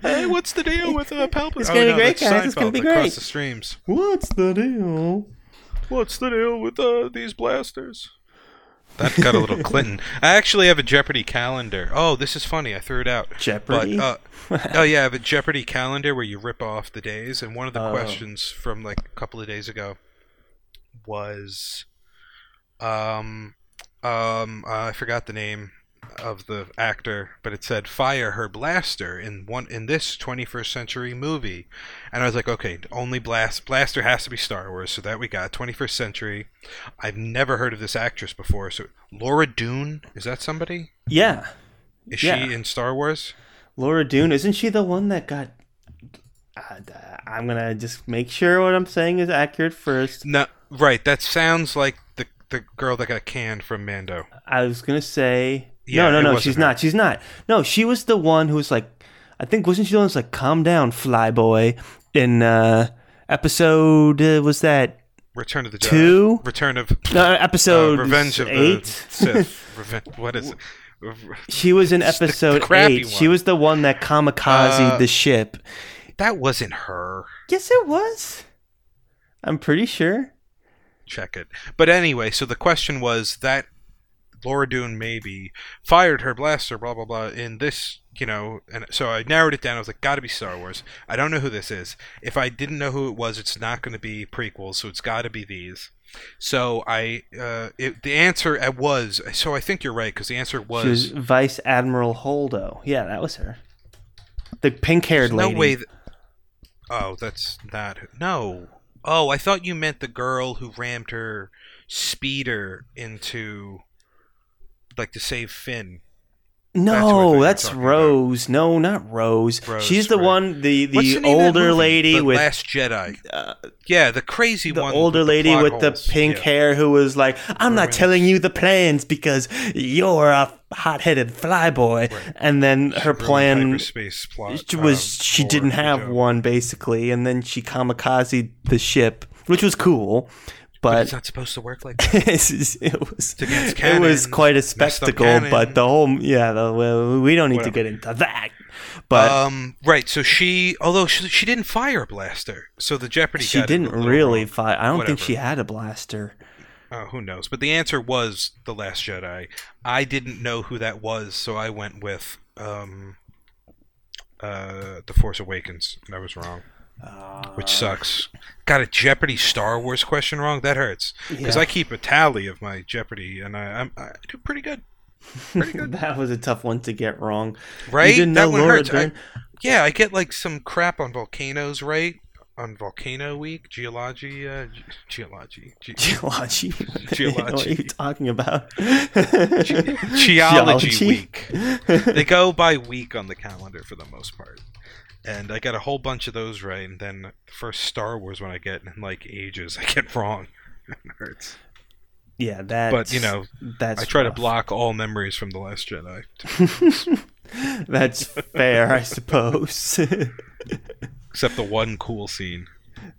Hey, what's the deal with uh, Palpatine? It's gonna be great, that's guys. It's gonna Seinfeld, be Across the streams. What's the deal? What's the deal with uh, these blasters? That got a little Clinton. I actually have a Jeopardy calendar. Oh, this is funny. I threw it out. Jeopardy? But, uh, oh yeah, I have a Jeopardy calendar where you rip off the days, and one of the Oh. questions from like a couple of days ago was, um, um, uh, I forgot the name of the actor, but it said fire her blaster in one in this 21st century movie, and I was like, okay, only blast blaster has to be Star Wars, so that we got 21st century. I've never heard of this actress before, so Laura Dern is that somebody? Yeah. Is Yeah. she in Star Wars? Laura Dern, isn't she the one that got? Uh, I'm gonna just make sure what I'm saying is accurate first. No, right. That sounds like the the girl that got canned from Mando. I was gonna say Yeah, no, no, no. She's her. not. She's not. No, she was the one who was like, I think wasn't she the one that's like, "Calm down, fly boy," In uh, episode uh, was that Return of the Jedi. Two? Return of no uh, episode Revenge of eight? the Sith. Reven- what is it? She was in episode eight. She was the one that kamikaze Uh, the ship. That wasn't her. Yes, it was. I'm pretty sure. check it. But anyway, so the question was that Laura Dern maybe fired her blaster, blah blah blah, in this, you know, and so I narrowed it down. I was like, gotta be Star Wars. I don't know who this is. If I didn't know who it was, it's not going to be prequels, so it's got to be these. So I, uh, it, the answer uh, was. So I think you're right because the answer was. She was Vice Admiral Holdo. Yeah, that was her. The pink-haired no lady. way. Th- oh, that's not. No. Oh, I thought you meant the girl who rammed her speeder into, like, to save Finn. That's who I thought you No, were that's talking about. Rose. No, not Rose. Rose, She's the right. one, the the the name of that older lady the with Last Jedi. uh, Yeah, the crazy the one. older with lady plot with the pink Yeah. hair who was like, "I'm not telling you the plans because you're a hot-headed flyboy." Right. And then her plan plot. Was um, she didn't have one basically, and then she kamikaze the ship, which was cool, But but it's not supposed to work like that. it was it was quite a spectacle. But the whole yeah, the, well, we don't need to get into that. But um, right. So she, although she, she didn't fire a blaster, so the Jeopardy. she didn't really wrong. fight. I don't think she had a blaster. Uh, who knows? But the answer was the Last Jedi. I didn't know who that was, so I went with um, uh, the Force Awakens, and I was wrong, which sucks. Got a Jeopardy Star Wars question wrong. That hurts because Yeah. I keep a tally of my Jeopardy, and I I'm, I do pretty good. Pretty good, that was a tough one to get wrong. right? You didn't that know one Laura hurts. I- yeah, I get like some crap on volcanoes, right? On Volcano Week, geology, uh, ge- geology, ge- Geology. what are you talking about? Geology Week. they go by week on the calendar for the most part. And I got a whole bunch of those right, and then the first Star Wars one I get in like ages, I get wrong. it hurts. Yeah, that. But you know, that's I try to block all memories from the Last Jedi. That's fair, I suppose. Except the one cool scene.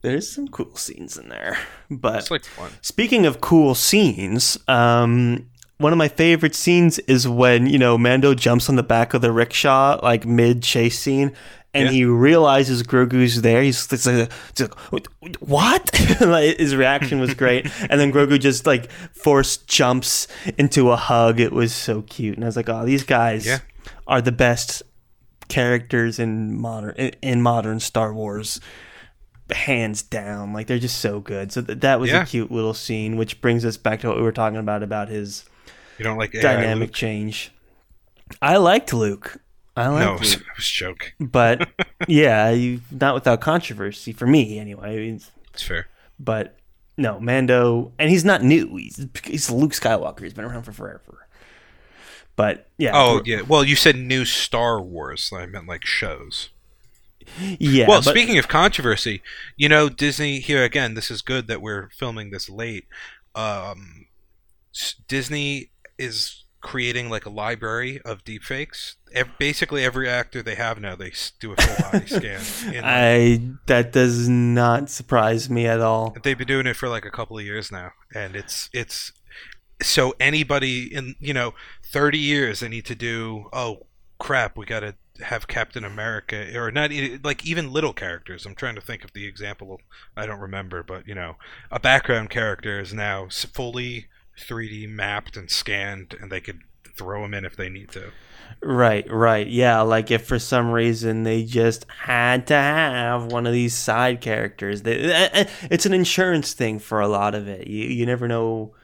There's some cool scenes in there. But It's like fun. speaking of cool scenes, um, one of my favorite scenes is when, you know, Mando jumps on the back of the rickshaw, like mid chase scene, and Yeah. he realizes Grogu's there. He's like, what? his reaction was great. and then Grogu just like force jumps into a hug. It was so cute. And I was like, oh, these guys Yeah. are the best characters in modern in, in modern Star Wars hands down like they're just so good so th- that was Yeah. a cute little scene which brings us back to what we were talking about about his You don't like AI dynamic Luke? change i liked luke i liked No, luke I was joking. but yeah you, not without controversy for me anyway I mean, It's fair. but no mando and he's not new he's, he's luke skywalker he's been around for forever but yeah Oh yeah. Well, you said new Star Wars. I meant like shows. yeah well, but- speaking of controversy, you know, Disney here again. This is good that we're filming this late. Um, Disney is creating like a library of deepfakes. Ev- basically, every actor they have now, they do a full body scan. In, I that does not surprise me at all. they've been doing it for like a couple of years now, and it's it's so anybody in you know 30 years they need to do oh crap we got to have captain america or not like even little characters i'm trying to think of the example i don't remember but you know a background character is now fully 3d mapped and scanned and they could throw them in if they need to Right, right. Yeah, like if for some reason they just had to have one of these side characters. They, eh, eh, it's an insurance thing for a lot of it. You you never know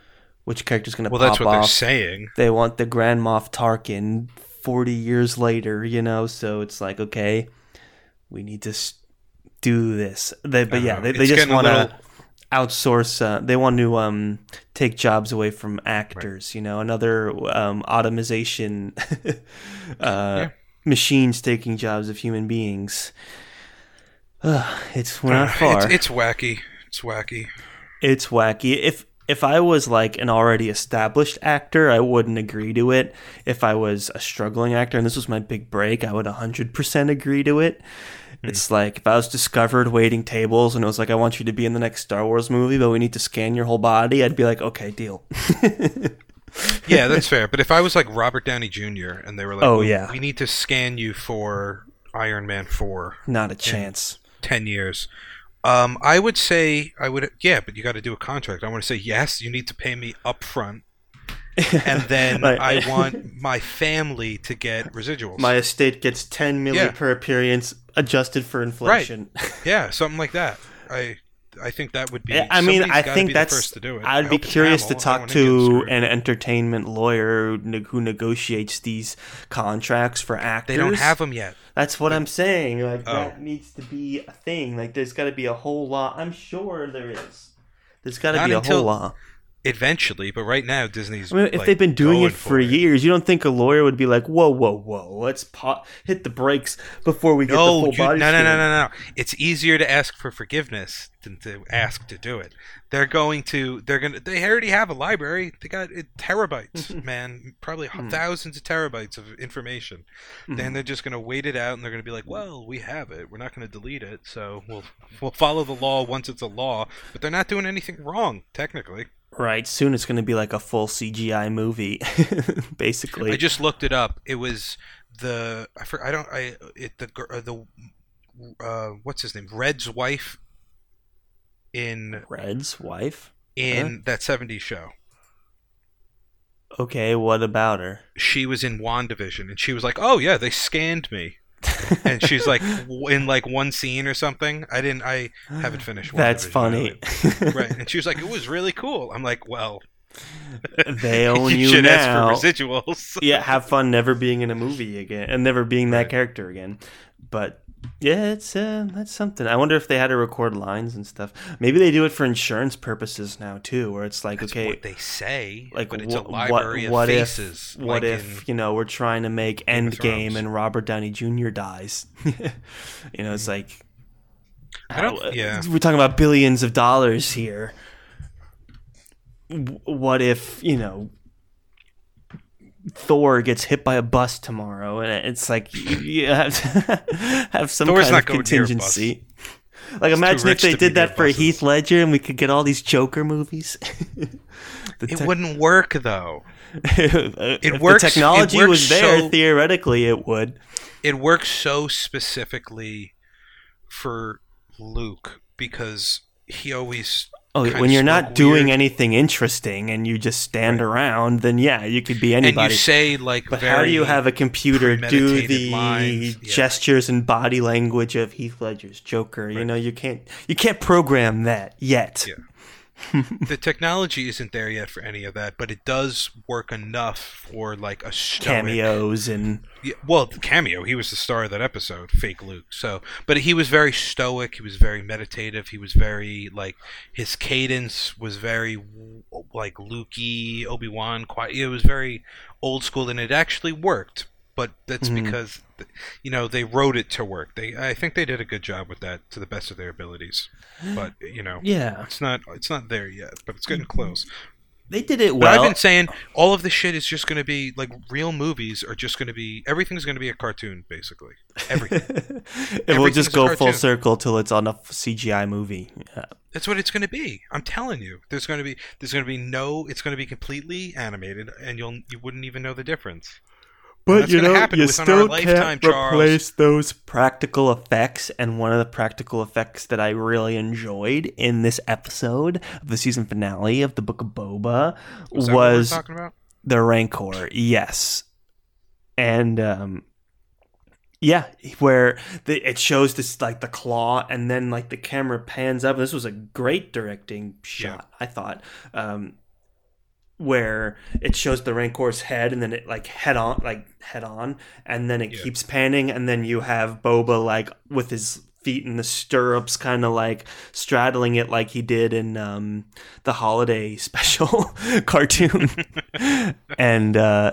which character's going to well pop that's what they're saying They want the Grand Moff Tarkin 40 years later, you know, so it's like, okay, we need to do this. They, but yeah, they, they just want to outsource. Uh, they want to um, take jobs away from actors. You know, another um, automation, uh, machines taking jobs of human beings. Ugh, it's we're not far. it's, it's wacky it's wacky It's wacky. If if I was like an already established actor, I wouldn't agree to it. If I was a struggling actor and this was my big break, I would 100% agree to it. It's like if I was discovered waiting tables and it was like, I want you to be in the next Star Wars movie, but we need to scan your whole body, I'd be like, okay, deal. Yeah, that's fair. But if I was like Robert Downey Jr. and they were like, Oh, "Well, yeah. we need to scan you for Iron Man 4, Not a chance. 10 years. Um, I would say I would yeah, but you got to do a contract. I want to say yes, you need to pay me up front, and then Right. I want my family to get residuals. My estate gets 10 milli Yeah. per appearance adjusted for inflation. Right. yeah, something like that. I I think that would be. I mean, I think that's. first to do it. I'd I be curious to talk to an entertainment lawyer who negotiates these contracts for actors. They don't have them yet. That's what I'm saying. Like Oh. that needs to be a thing. Like there's got to be a whole law. I'm sure there is. There's got to be a until whole law. Eventually, but right now Disney's. I mean, if like, they've been doing it for years, you don't think a lawyer would be like, "Whoa, whoa, whoa, let's pop, hit the brakes before we get the full you, body." no, no, no, no, no. It's easier to ask for forgiveness than to ask to do it. They're going to. They're gonna. They already have a library. They got it, terabytes, man. Probably Hmm. thousands of terabytes of information. Then they're just gonna wait it out, and they're gonna be like, "Well, we have it. We're not gonna delete it. So we'll we'll follow the law once it's a law." But they're not doing anything wrong, technically. Right. Soon it's going to be like a full CGI movie, basically. I just looked it up. It was the I for, I don't I it the uh, the uh what's his name Red's wife in Red's wife. in that 70s show. Okay, what about her? She was in WandaVision and she was like, "Oh yeah, they scanned me." and she's like in like one scene or something. I didn't I haven't finished That's funny. right. And she was like, "It was really cool." I'm like, "Well, they own you you, should now. ask for residuals." yeah, have fun never being in a movie again and never being that Right. character again. But yeah, it's uh, that's something. I wonder if they had to record lines and stuff. Maybe they do it for insurance purposes now too, where it's like, That's okay, what they say, like but it's wha- a library what, what of faces. if what if you know we're trying to make Game Endgame and Robert Downey Jr. dies? you know, it's like I don't- how- yeah. we're talking about billions of dollars here. W- What if you know Thor gets hit by a bus tomorrow, and it's like you have to have some Thor's kind of going near a bus. contingency. Like imagine if they did that for buses. Heath Ledger, and we could get all these Joker movies. The It wouldn't work though. if works- The it technology works was there. so- theoretically, it would. It works so specifically for Luke because he always Oh, when you're not doing weird. anything interesting and you just stand around, then yeah, you could be and anybody. you say like but how do you have a computer do the lines, yeah. gestures and body language of Heath Ledger's Joker? You know, you can't you can't program that yet. Yeah. the technology isn't there yet for any of that, but it does work enough for like a stoic, Cameos and Yeah, well, the cameo. He was the star of that episode, fake Luke. So, but he was very stoic. He was very meditative. He was very like his cadence was very like Lukey, Obi Wan. Quiet. It was very old school, and it actually worked. But that's Mhm. because you know they wrote it to work. They, I think they did a good job with that to the best of their abilities. But you know, yeah, it's not it's not there yet, but it's getting close. they did it But well. I've been saying all of this shit is just going to be like real movies are just going to be everything's going to be a cartoon basically. Everything. it will just go full circle till it's on a CGI movie. Yeah. That's what it's going to be. I'm telling you. There's going to be there's going to be no it's going to be completely animated and you'll you wouldn't even know the difference. But you know, you still can't Charles. replace those practical effects. And one of the practical effects that I really enjoyed in this episode of the season finale of the Book of Boba Was was, what talking about? the Rancor. Yes, and um, yeah, where the, it shows this like the claw, and then like the camera pans up. This was a great directing shot, I thought. Um, where it shows the Rancor's head, and then it like head on, like head on, and then it Yeah. keeps panning, and then you have Boba like with his feet in the stirrups, kind of like straddling it, like he did in um, the holiday special cartoon, and uh,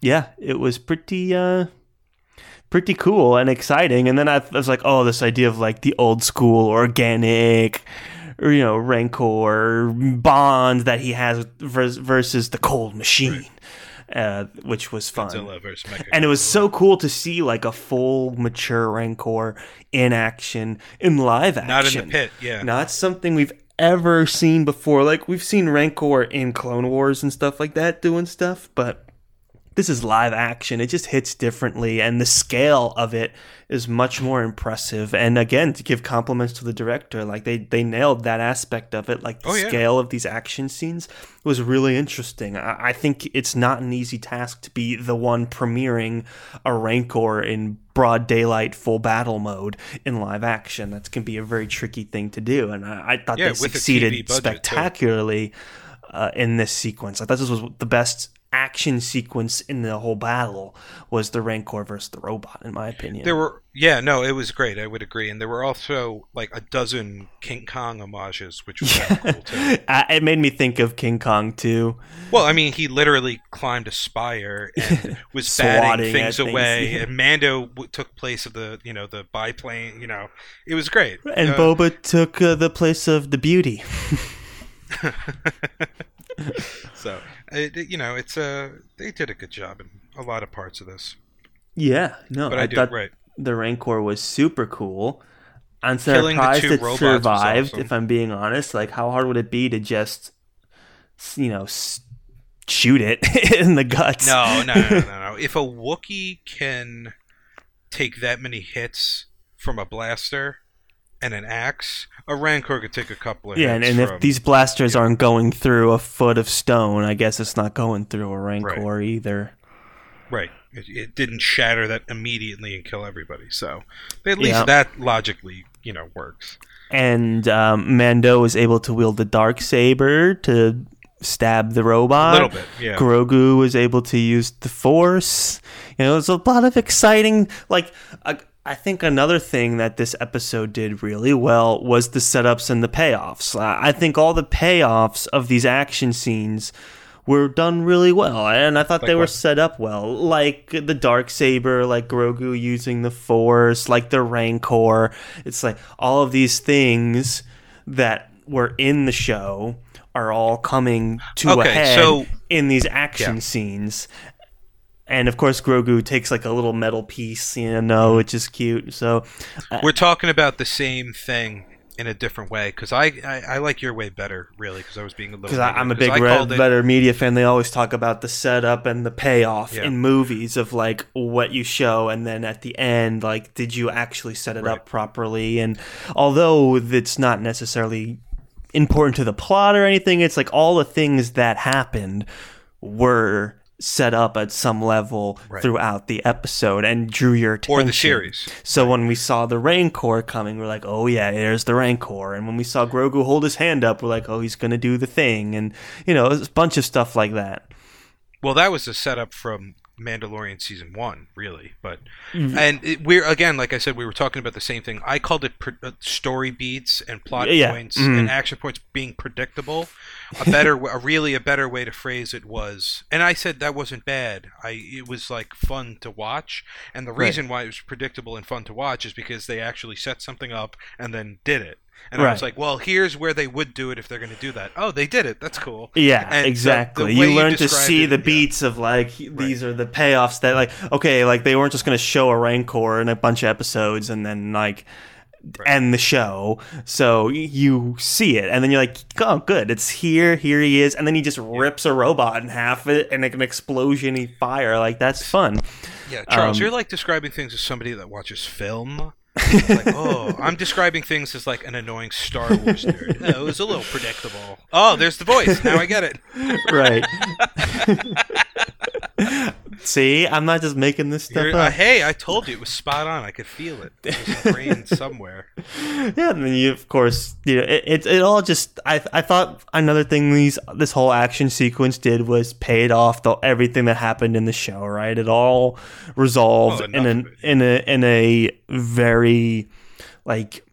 yeah, it was pretty. Uh, pretty cool and exciting and then I, was like oh this idea of like the old school organic or, you know Rancor bond that he has versus the Cold Machine, uh, which was fun. Godzilla versus Mecha. And it was so cool to see like a full mature Rancor in action in live action. not in the pit. Yeah. Not something we've ever seen before. Like we've seen Rancor in Clone Wars and stuff like that doing stuff, but this is live action. It just hits differently and the scale of it is much more impressive. And again, to give compliments to the director, like they they nailed that aspect of it. Like the Oh, yeah. scale of these action scenes was really interesting. I, I think it's not an easy task to be the one premiering a Rancor in broad daylight full battle mode in live action. That can be a very tricky thing to do. And I, I thought Yeah, they succeeded budget, spectacularly uh, in this sequence. I thought this was the best action sequence in the whole battle was the Rancor versus the robot, in my opinion. There were yeah, no, it was great. I would agree, and there were also like a dozen King Kong homages, which was of cool too. It made me think of King Kong too. Well, I mean, he literally climbed a spire and was batting things things, away, yeah. and Mando w- took place of the you know the biplane. You know, it was great. And Uh, Boba took uh, the place of the beauty. so it, it- you know, it's uh, they did a good job in a lot of parts of this, Yeah, no, but I, I, do thought right. the Rancor was super cool. I'm surprised it survived. awesome. If I'm being honest, like how hard would it be to just, you know, shoot it in the guts? No, no, no, no, no. If a Wookiee can take that many hits from a blaster and an axe, a Rancor could take a couple of Yeah, and, and from, if these blasters aren't going through a foot of stone, I guess it's not going through a Rancor either. right, it, it didn't shatter that immediately and kill everybody. So at least Yeah. that logically, you know, works. And um, Mando was able to wield the dark saber to stab the robot. A little bit, yeah. Grogu was able to use the Force. You know, there's a lot of exciting. Like, I, I think another thing that this episode did really well was the setups and the payoffs. I think all the payoffs of these action scenes were done really well, and I thought they were set up well. Like the dark saber, like Grogu using the Force, like the Rancor. It's like all of these things that were in the show are all coming to a head so- in these action Yeah. scenes. And of course, Grogu takes like a little metal piece, you know, which is cute. So, uh, We're talking about the same thing in a different way because I, I I like your way better, really, because I was being a little. because I'm a big red letter media fan, they always talk about the setup and the payoff Yeah. in movies of like what you show, and then at the end, like, did you actually set it Right. up properly? And although it's not necessarily important to the plot or anything, it's like all the things that happened were set up at some level Right. throughout the episode and drew your attention. or the series. So when we saw the Rancor coming, we're like, oh yeah, there's the Rancor. And when we saw Grogu hold his hand up, we're like, oh, he's gonna do the thing, and you know, a bunch of stuff like that. Well, that was the setup from Mandalorian season one, really. But Mm-hmm. and it, we're again, like I said, we were talking about the same thing. I called it pre- uh, story beats and plot Yeah, points mhm. and action points being predictable. A better, a really a better way to phrase it was, and I said that wasn't bad. I it was like fun to watch, and the Right. reason why it was predictable and fun to watch is because they actually set something up and then did it. And I was like, well, here's where they would do it if they're going to do that. Oh, they did it. That's cool. Yeah, And exactly. the way you learn to see it, the yeah. beats of like these are the payoffs that like okay, like they weren't just gonna show a Rancor in a bunch of episodes and then like end the show. So you see it and then you're like, oh good, it's here, here he is, and then he just rips a robot in half it and like an explosion he fire. Like that's fun. Yeah, Charles, Um, you're like describing things as somebody that watches film. Like, oh, I'm describing things as like an annoying Star Wars nerd. Oh, it was a little predictable. Oh, there's the voice. Now I get it. Right. See, I'm not just making this stuff You're- uh, up. hey, I told you it was spot on. I could feel it. It was brain somewhere. yeah, and then you, of course, you know, it, it, it all just. I, I thought another thing these this whole action sequence did was paid off the everything that happened in the show. Right, it all resolved Well, in enough an in a in a very like It,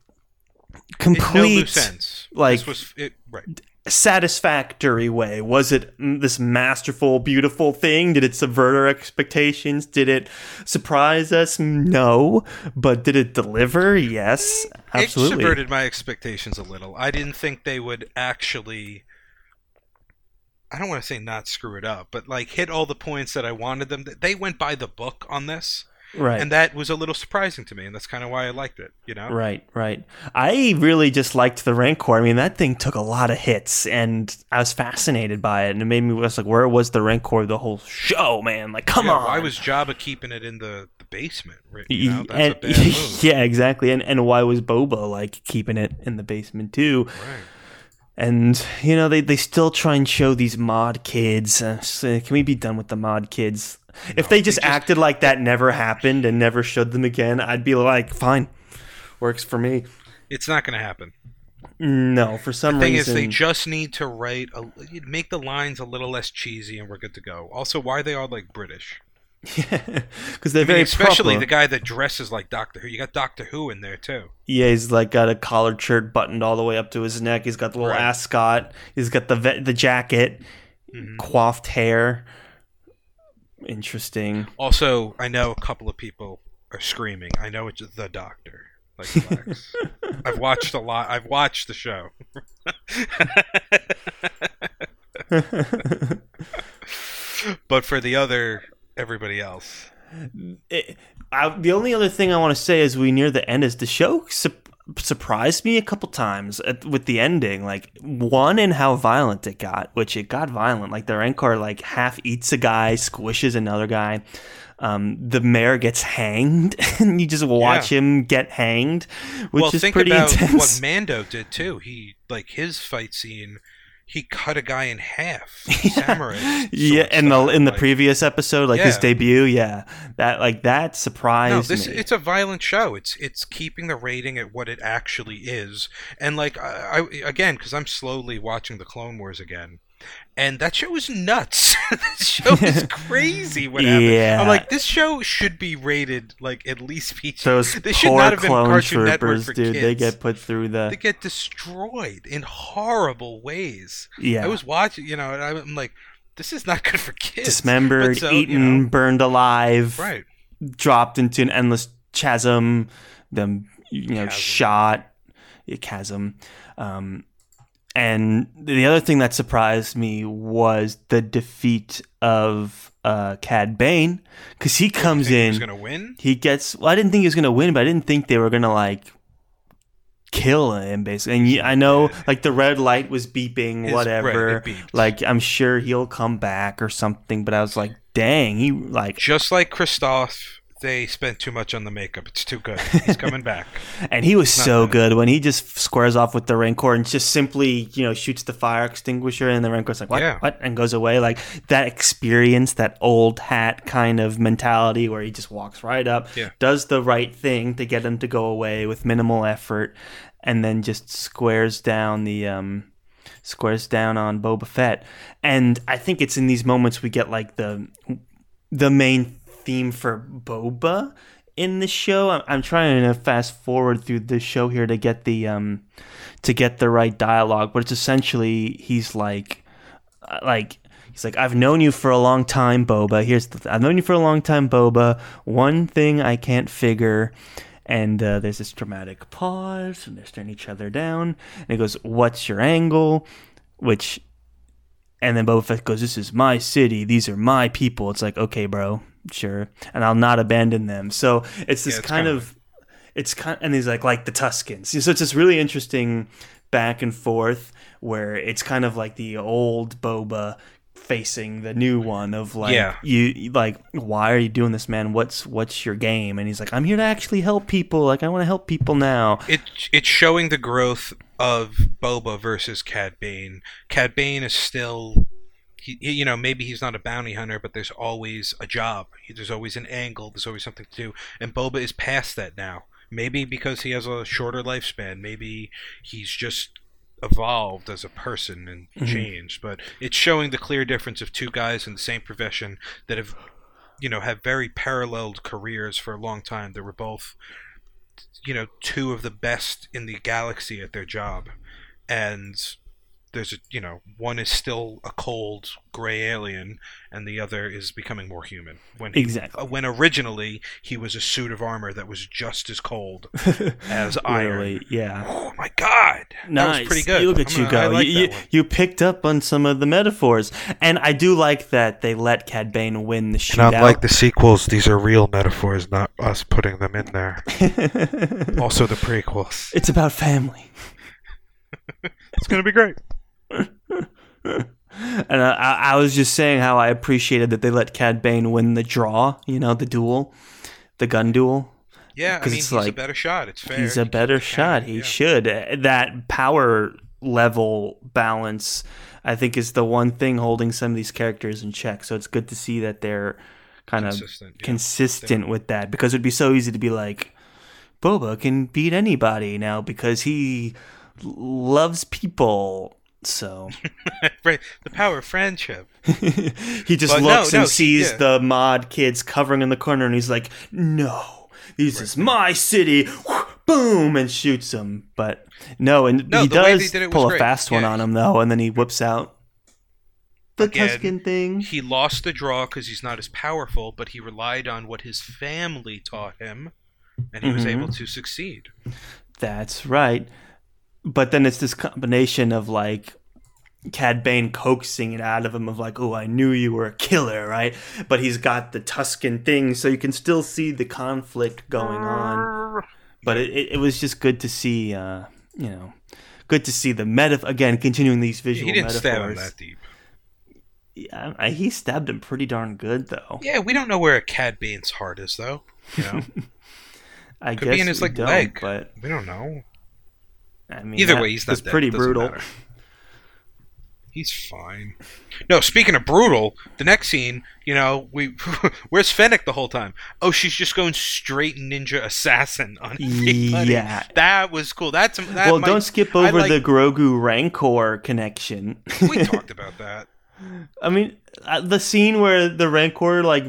no complete loose like- this was it, right. Satisfactory way? Was it this masterful, beautiful thing? Did it subvert our expectations? Did it surprise us? No. But did it deliver? Yes, absolutely. It subverted my expectations a little. I didn't think they would actually. I don't want to say not screw it up, but like hit all the points that I wanted them. They went by the book on this. Right. And that was a little surprising to me, and that's kind of why I liked it, you know? Right, right. I really just liked the Rancor. I mean, that thing took a lot of hits, and I was fascinated by it, and it made me was like, where was the Rancor the whole show, man? Like, come Yeah, on. Why was Jabba keeping it in the, the basement? You know, that's and, a bad move. yeah, exactly. And and why was Boba like keeping it in the basement too? Right. And you know they, they still try and show these mod kids. Uh, can we be done with the mod kids? if they just, just- acted like that never happened and never showed them again, I'd be like, fine, works for me. It's not going to happen. No, for some thing reason, is, they just need to write, a, make the lines a little less cheesy, and we're good to go. Also, why are they all like British? because they're I mean, very especially proper. the guy that dresses like Doctor Who. You got Doctor Who in there too. Yeah, he's like got a collared shirt buttoned all the way up to his neck. He's got the little Right. ascot. He's got the ve- the jacket, Mhm. coiffed hair. Interesting. Also, I know a couple of people are screaming. I know it's the Doctor. Like. I've watched a lot. I've watched the show. but for the other, everybody else. It- I, the only other thing I want to say as we near the end is the show su- surprised me a couple times at, with the ending. Like one in how violent it got, which it got violent. Like the Rancor like half eats a guy, squishes another guy. Um, the mayor gets hanged, and you just watch him get hanged, which well, is think pretty about intense. what Mando did too. He like his fight scene. He cut a guy in half. Samurai. yeah, in the in the like- previous episode, like his debut, yeah, that like that No, surprised this me. it's a violent show. It's it's keeping the rating at what it actually is, and like I, I again because I'm slowly watching the Clone Wars again, and that show is nuts. this show is crazy. What happened? Yeah. I'm like this show should be rated like at least PG. Those They should poor not have been clone troopers, for dude. They get put through the they get destroyed in horrible ways. yeah. I was watching, you know, and I'm like, this is not good for kids. dismembered, so, you eaten, know, burned alive, right? dropped into an endless chasm, them you know Chasm. shot, chasm. Um, and the other thing that surprised me was the defeat of uh, Cad Bane because he comes in. was gonna win. he gets well i didn't think he was going to win but i didn't think they were going to like kill him basically and I know like the red light was beeping His- whatever like i'm sure he'll come back or something but i was like dang he like Just like Christoph, they spent too much on the makeup. It's too good. He's coming back. and he was so good when he just squares off with the rancor and just simply you know shoots the fire extinguisher and the rancor's like what Yeah. what and goes away like that experience that old hat kind of mentality where he just walks right up Yeah. does the right thing to get him to go away with minimal effort and then just squares down the um squares down on Boba Fett and I think it's in these moments we get like the the main theme for Boba in the show. I'm, trying to fast forward through the show here to get the um to get the right dialogue, but it's essentially he's like uh, like he's like I've known you for a long time, Boba. Here's the th- I've known you for a long time, Boba. One thing I can't figure. And uh, there's this dramatic pause, and they're staring each other down. And he goes, "What's your angle?" Which and then Boba Fett goes, "This is my city. These are my people." It's like, okay, bro, sure, and I'll not abandon them. So it's this Yeah, it's kind kinda of, it's kind, and he's like, like the Tuskens. So it's this really interesting back and forth where it's kind of like the old Boba facing the new one of like Yeah. you like why are you doing this man what's what's your game and he's like i'm here to actually help people like i want to help people now It it's showing the growth of Boba versus Cad Bane. Cad Bane is still. He, he- you know, maybe he's not a bounty hunter, but there's always a job. There's always an angle. There's always something to do. And Boba is past that now. Maybe because he has a shorter lifespan. Maybe he's just evolved as a person and Mhm. changed. But it's showing the clear difference of two guys in the same profession that have, you know, have very paralleled careers for a long time. They were both, you know, two of the best in the galaxy at their job, and there's a you know one is still a cold gray alien and the other is becoming more human when he, Exactly. uh, when originally he was a suit of armor that was just as cold as iron yeah. oh my god that Nice. was pretty good Look at I'm you gonna- I go. like you, you, you picked up on some of the metaphors, and I do like that they let Cad Bane win the shootout. the sequels these are real metaphors not us putting them in there also the prequels it's about family. it's gonna be great And I, I was just saying how I appreciated that they let Cad Bane win the draw, you know, the duel, the gun duel. yeah i mean it's he's a like- better shot it's fair He's a He better shot. He yeah. should. That power level balance, I think, is the one thing holding some of these characters in check. So it's good to see that they're kind of Consistent, yeah. with that because it'd be so easy to be like, Boba can beat anybody now because he loves people. So Right, the power of friendship he just But looks no, and he- sees yeah. the mod kids covering in the corner, and he's like, "No, this is my city." Boom, and shoots him. But no, and No, he the way they does was pull a great. fast one on him though, and then he whips out the Again, Tusken thing. he lost the draw because he's not as powerful, but he relied on what his family taught him, and he was Mhm. able to succeed. That's right. But then it's this combination of like Cad Bane coaxing it out of him of like, oh, I knew you were a killer, right? But he's got the Tusken thing, so you can still see the conflict going on. But it, it, was just good to see, uh, you know, good to see the meta again continuing these visual he didn't stab him that deep. Yeah, I, he stabbed him pretty darn good though. Yeah, we don't know where a Cad Bane's heart is, though. You know, I could guess be in his like leg, but we don't know. I mean, Either way, he's not dead. pretty brutal. matter. He's fine. No, speaking of brutal, the next scene, you know, we where's Fennec the whole time? Oh, she's just going straight ninja assassin on. Yeah. that was cool. That's that well, might- don't skip over like- the Grogu Rancor connection. We talked about that. I mean, uh, the scene where the Rancor like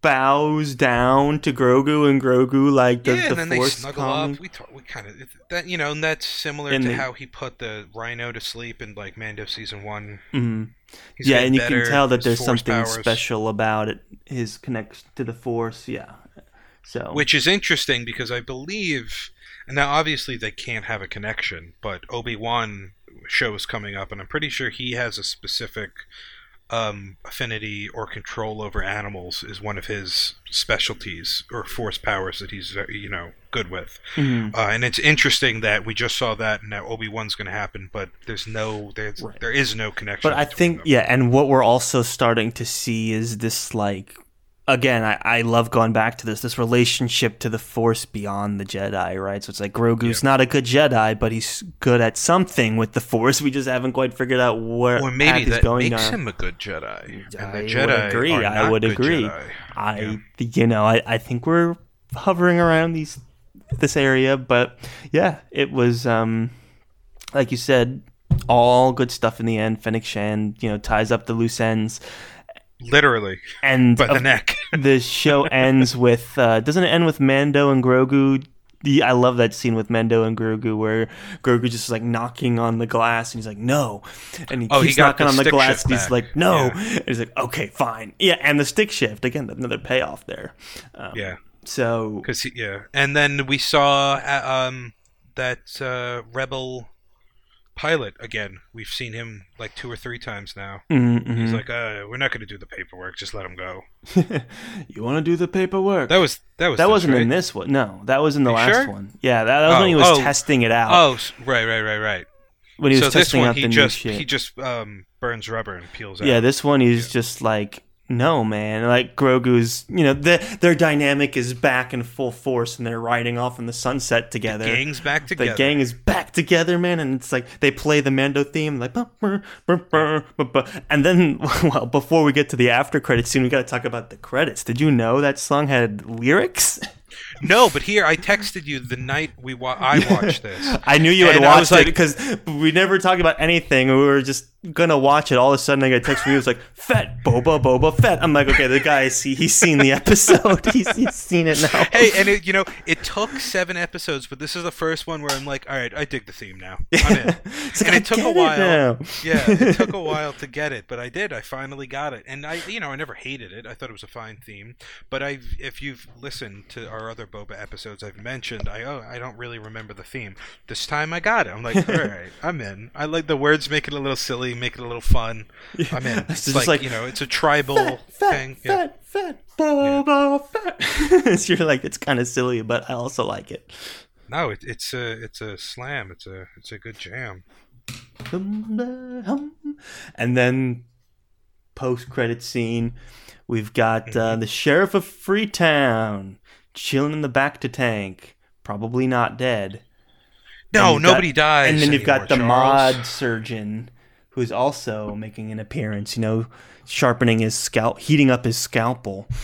bows down to Grogu and Grogu like does yeah, the and then they force snuggle calming. up. We talk, we kind of that you know, and that's similar And to they- how he put the Rhino to sleep in like Mando season one. Mhm. Yeah, and you better, can tell that there's something powers. special about it. His connection to the Force, yeah. So which is interesting because I believe, now obviously they can't have a connection, but Obi Wan show is coming up, and I'm pretty sure he has a specific um, affinity or control over animals is one of his specialties or force powers that he's very, you know good with. Mhm. Uh, and it's interesting that we just saw that, and now Obi Wan's going to happen, but there's no there's Right. there is no connection. But I think them. yeah, and what we're also starting to see is this like again, I, I love going back to this this relationship to the Force beyond the Jedi, right? So it's like Grogu's not a good Jedi, but he's good at something with the Force. We just haven't quite figured out where or maybe that going makes down. him a good Jedi, and I the would Jedi agree. I would agree. Jedi. I you know I, I think we're hovering around these this area, but yeah, it was um like you said, all good stuff in the end. Fennec Shan, you know, ties up the loose ends, Literally, and by the neck. the show ends with uh, doesn't it end with Mando and Grogu? The, I love that scene with Mando and Grogu where Grogu just like knocking on the glass and he's like no, and he Oh, he keeps got knocking the on the glass and he's back. like no, Yeah. and he's like okay fine yeah, and the stick shift again another payoff there. Um, yeah, So because yeah, and then we saw uh, um that uh, rebel pilot again. We've seen him like two or three times now. mhm, He's like, uh, we're not going to do the paperwork. Just let him go. you want to do the paperwork? That was that was That this, wasn't in this one. No, that was in the You last sure? one. Yeah, that, that was when Oh, he was oh. testing it out. Oh, right, right, right, right. when he was so this testing one out he the just new shit. he just um burns rubber and peels out. Yeah, this one he's just like, no, man. Like Grogu's, you know, the, their dynamic is back in full force, and they're riding off in the sunset together. gang's back together. The gang is back together, man, and it's like they play the Mando theme, like, "Bah, bah, bah, bah, bah, bah." and then, well, before we get to the after credits scene, we got to talk about the credits. Did you know that song had lyrics? No, but here I texted you the night we wa- I watched this. I knew you had watched it like- because we never talked about anything. We were just gonna watch it. All of a sudden, I got a text from you. It was like Fett, Boba, Boba Fett. I'm like, okay, the guy see he's seen the episode. he's, he's seen it now. Hey, and it, you know, it took seven episodes, but this is the first one where I'm like, all right, I dig the theme now. I'm in. Like, and it took a while. yeah, it took a while to get it, but I did. I finally got it, and I, you know, I never hated it. I thought it was a fine theme. But I, if you've listened to our other Boba episodes, I've mentioned I, oh, I don't really remember the theme. This time I got it. I'm like, all right, I'm in. I like the words, make it a little silly, make it a little fun. I'm in. It's It's, just like, like, you know, it's a tribal Fett, thing. Yeah. Fett, Fett, Boba Fett. so you're like, it's kind of silly, but I also like it. No, it, it's a, it's a slam. It's a, it's a good jam. And then post credit scene, we've got uh, Mm-hmm. the sheriff of Freetown chilling in the bacta tank, probably not dead. No, you've got- nobody dies. And then you've got the Charles. mod surgeon, who's also making an appearance. You know, sharpening his scalp, heating up his scalpel.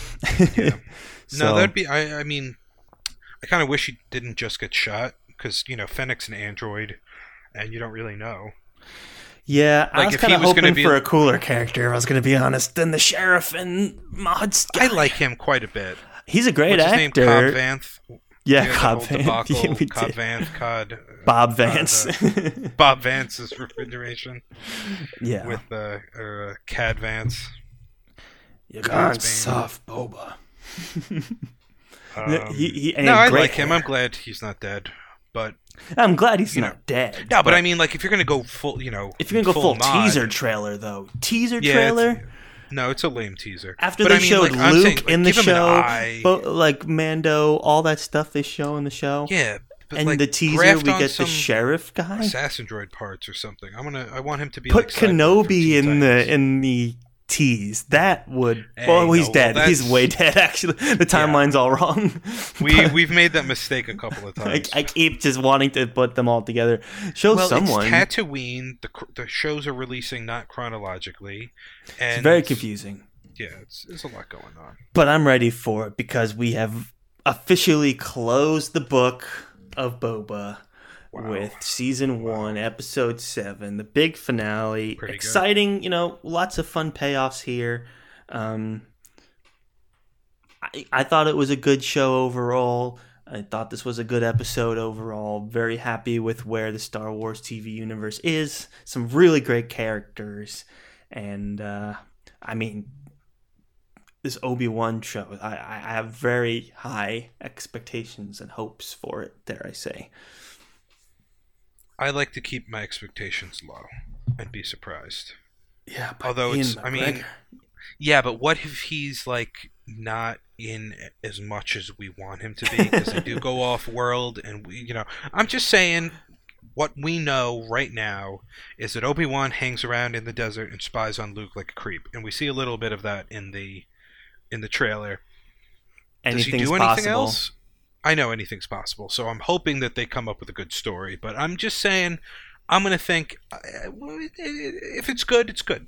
No, that'd be. I. I mean, I kind of wish he didn't just get shot because you know Fennec's an android, and you don't really know. Yeah, I Like, was he kind of was hoping be- for a cooler character. If I was going to be honest, than the sheriff and mod. I like him quite a bit. He's a great What's actor. Cobb Vanth. yeah, the Cobb whole Vance. Yeah, we Cobb did. Vanth. Cod. uh, Bob uh, Vance. the- Bob Vance's refrigeration yeah. with uh, uh, Cad Vance. You're gone soft, Boba. Um, he, he, no, I like him. I'm glad he's not dead. But I'm glad he's not know. dead. no, but I mean, like, if you're gonna go full, you know, if you're gonna go full, mod- teaser trailer though, teaser Yeah, trailer. No, it's a lame teaser. After But they I mean, showed like, Luke saying, like, in the give him an show, bo- like Mando, all that stuff they show in the show, Yeah, but and like, the teaser we get the sheriff guy. assassin droid parts or something. I'm gonna. I want him to be Put like Kenobi in the in the tease. That would. Hey, well, he's no, dead. well, he's way dead. Actually, the timeline's all wrong. we we've made that mistake a couple of times. I keep just wanting to put them all together. Show well, someone. it's Tatooine. The the shows are releasing not chronologically, and it's very confusing. Yeah, it's, there's a lot going on. But I'm ready for it because we have officially closed the book of Boba Wow. with season one, episode seven, the big finale. Pretty good. Exciting, you know, lots of fun payoffs here. Um, I, I thought it was a good show overall. I thought this was a good episode overall. Very happy with where the Star Wars TV universe is. Some really great characters. And, uh, I mean, this Obi Wan show. I I have very high expectations and hopes for it. Dare I say? I like to keep my expectations low and be surprised. Yeah, but Although Ian it's- I mean, Yeah, but what if he's like not in as much as we want him to be? Because they do go off world, and we, you know, I'm just saying. What we know right now is that Obi Wan hangs around in the desert and spies on Luke like a creep, and we see a little bit of that in the in the trailer. Does he anything's do anything possible. else? I know anything's possible, so I'm hoping that they come up with a good story. But I'm just saying, I'm gonna think uh, if it's good, it's good,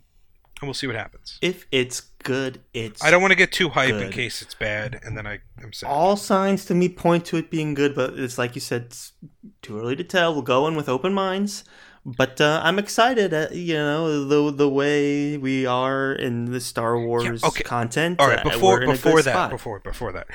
and we'll see what happens. If it's good, it's. I don't want to get too hype in case it's bad, and then I am sad. All signs to me point to it being good, but it's like you said, it's too early to tell. We'll go in with open minds. But uh, I'm excited, at, you know, the the way we are in the Star Wars okay. content. All right, uh, before we're in a good before that, spot. before before that.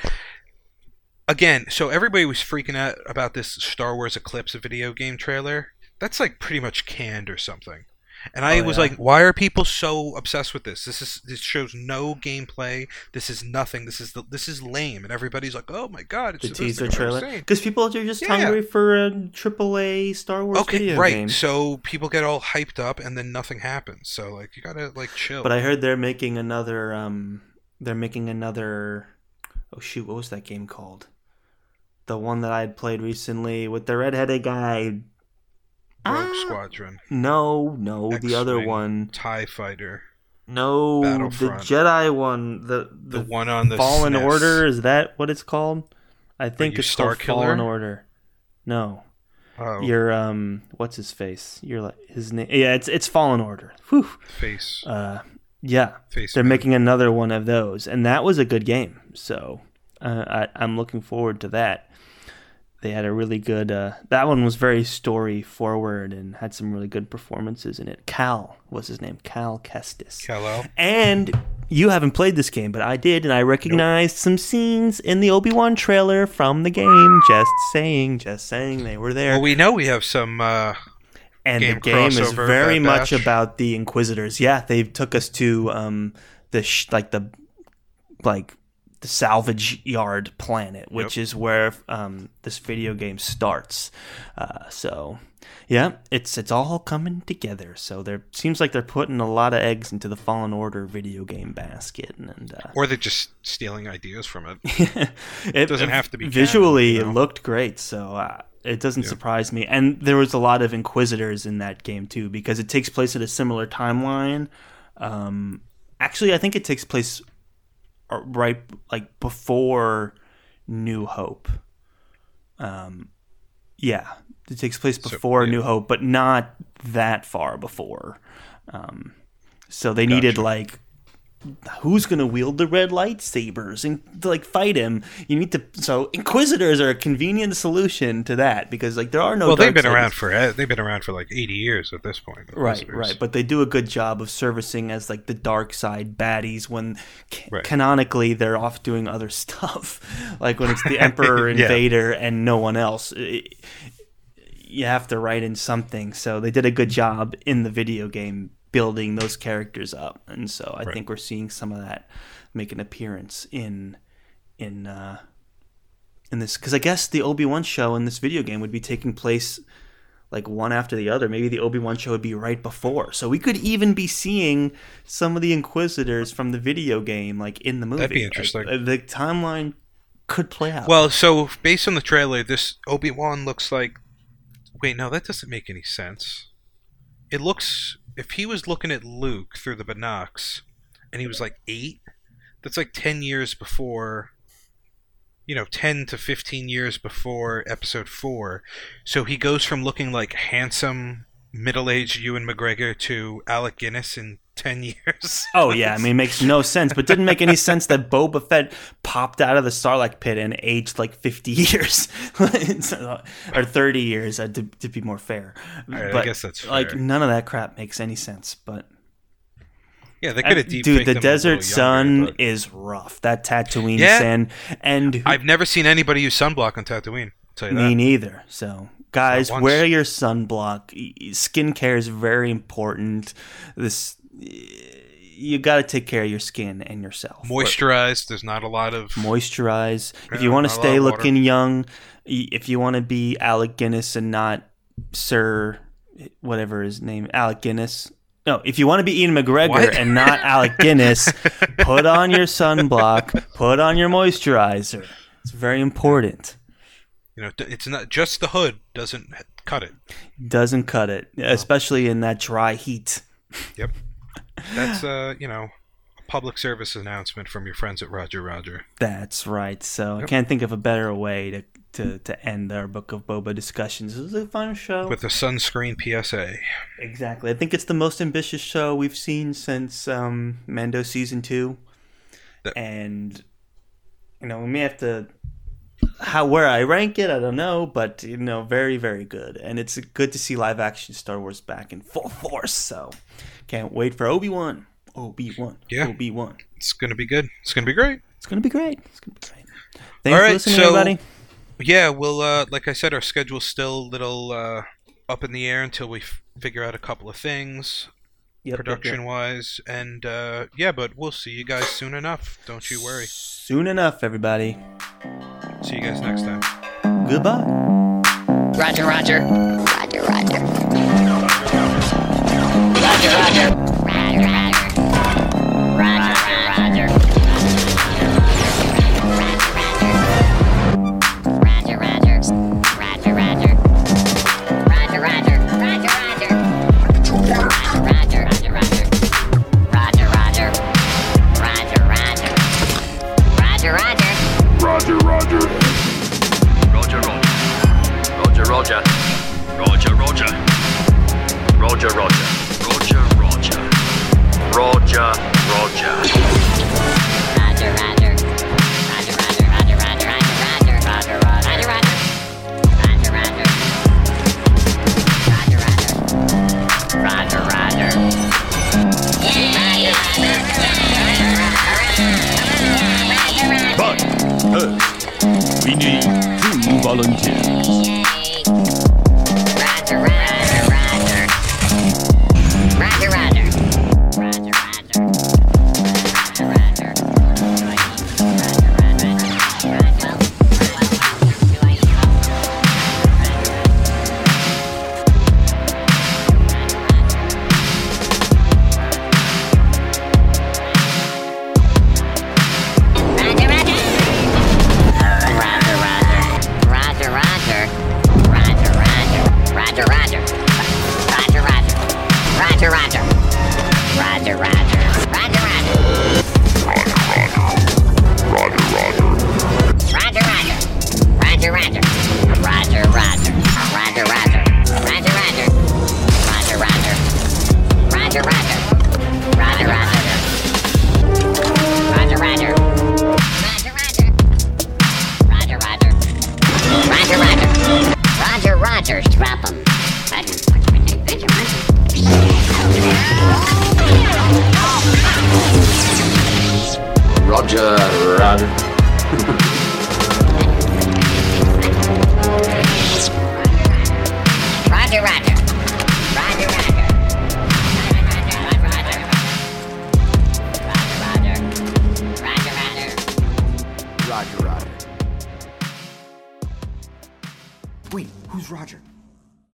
Again, so everybody was freaking out about this Star Wars Eclipse video game trailer. That's like pretty much canned or something. And I Oh, was yeah. like, why are people so obsessed with this? This is this shows no gameplay. This is nothing. This is the this is lame. And everybody's like, oh my god, it's the teaser thing I've never trailer because people are just Yeah. hungry for a AAA Star Wars video game. Okay, video right. game. So people get all hyped up, and then nothing happens. So like, you gotta like chill. But I heard they're making another. Um, they're making another. Oh shoot! What was that game called? The one that I had played recently with the redheaded guy. Rogue Ah! Squadron, No, no, the other one. Tie Fighter, No, the Jedi one. The the, the, one on the Fallen SNES. Order. Is that what it's called? I think it's Star called Killer? Fallen Order. No, Oh, you're um. What's his face? You're like his name. Yeah, it's it's Fallen Order. Whew. face Uh, yeah. face. They're man. making another one of those, and that was a good game. So Uh, I, I'm looking forward to that. They had a really good. Uh, that one was very story forward and had some really good performances in it. Cal was his name, Cal Kestis. Hello. And you haven't played this game, but I did, and I recognized some scenes in the Obi Wan trailer from the game. Just saying, just saying, they were there. Well, we know we have some. Uh, and game the game is very much about the Inquisitors. Yeah, they took us to um the sh- like the like the salvage yard planet, which is where um this video game starts. Uh, so yeah, it's it's all coming together. So there seems like they're putting a lot of eggs into the Fallen Order video game basket, and uh, or they're just stealing ideas from it. it doesn't have to be canon, visually. you know? It looked great, so uh, it doesn't surprise me. And there was a lot of Inquisitors in that game too, because it takes place at a similar timeline. Um, actually, I think it takes place right like before New Hope. Um, yeah, it takes place before yeah. New Hope, but not that far before. Um, so they needed like who's going to wield the red lightsabers and to like fight him you need to so inquisitors are a convenient solution to that because like there are no well, they've been around for eh, they've been around for like eighty years at this point. right right but they do a good job of servicing as like the dark side baddies when ca- Right. canonically they're off doing other stuff like when it's the emperor and Yeah. vader and no one else It- you have to write in something so they did a good job in the video game building those characters up and so i Right. think we're seeing some of that make an appearance in in uh in this because i guess the obi-wan show in this video game would be taking place like one after the other maybe the obi-wan show would be right before so we could even be seeing some of the inquisitors from the video game like in the movie That'd be interesting. uh, the timeline could play out Well, so based on the trailer, this Obi Wan looks like. Wait, no, that doesn't make any sense. It looks if he was looking at Luke through the binocs, and he was like eight. That's like ten years before. You know, ten to fifteen years before Episode Four. So he goes from looking like handsome, middle-aged Ewan McGregor to Alec Guinness in ten years. Oh yeah, I mean, it makes no sense. But didn't make any sense that Boba Fett popped out of the Sarlacc pit and aged like fifty years, or thirty years uh, to, to be more fair. right, I guess that's like none of that crap makes any sense. But yeah, they could have deep dude, the desert sun is rough. That Tatooine Yeah. sand, and I've never seen anybody use sunblock on Tatooine. I'll tell you me neither. So guys, wear your sunblock. Skincare is very important. This you got to take care of your skin and yourself. Moisturized. There's not a lot of. moisturize. If you want to stay looking young, if you want to be Alec Guinness and not Sir, whatever his name, Alec Guinness. No, if you want to be Ewan McGregor What? and not Alec Guinness, put on your sunblock, put on your moisturizer. It's very important. You know, it's not just the hood doesn't cut it. Doesn't cut it, especially in that dry heat. Yep. That's uh, you know, a public service announcement from your friends at Roger Roger. That's right. So I can't think of a better way to, to, to end our Book of Boba discussions. This was a fun show. With the sunscreen PSA. Exactly. I think it's the most ambitious show we've seen since um, Mando season two, That- and you know we may have to how where I rank it. I don't know, but you know, very very good, and it's good to see live action Star Wars back in full force. So can't wait for Obi Wan. Obi Wan. Yeah. Obi Wan. It's gonna be good. It's gonna be great. It's gonna be great. It's gonna be great. Thanks All for listening, so- everybody. Yeah, well, uh, like I said, our schedule's still a little uh, up in the air until we f- figure out a couple of things Yep, yep, yep. production wise, and uh, yeah, but we'll see you guys soon enough. Don't you worry. Soon enough, everybody. See you guys next time. Goodbye. Roger, Roger. Roger, Roger. Roger, Roger. Roger, Roger.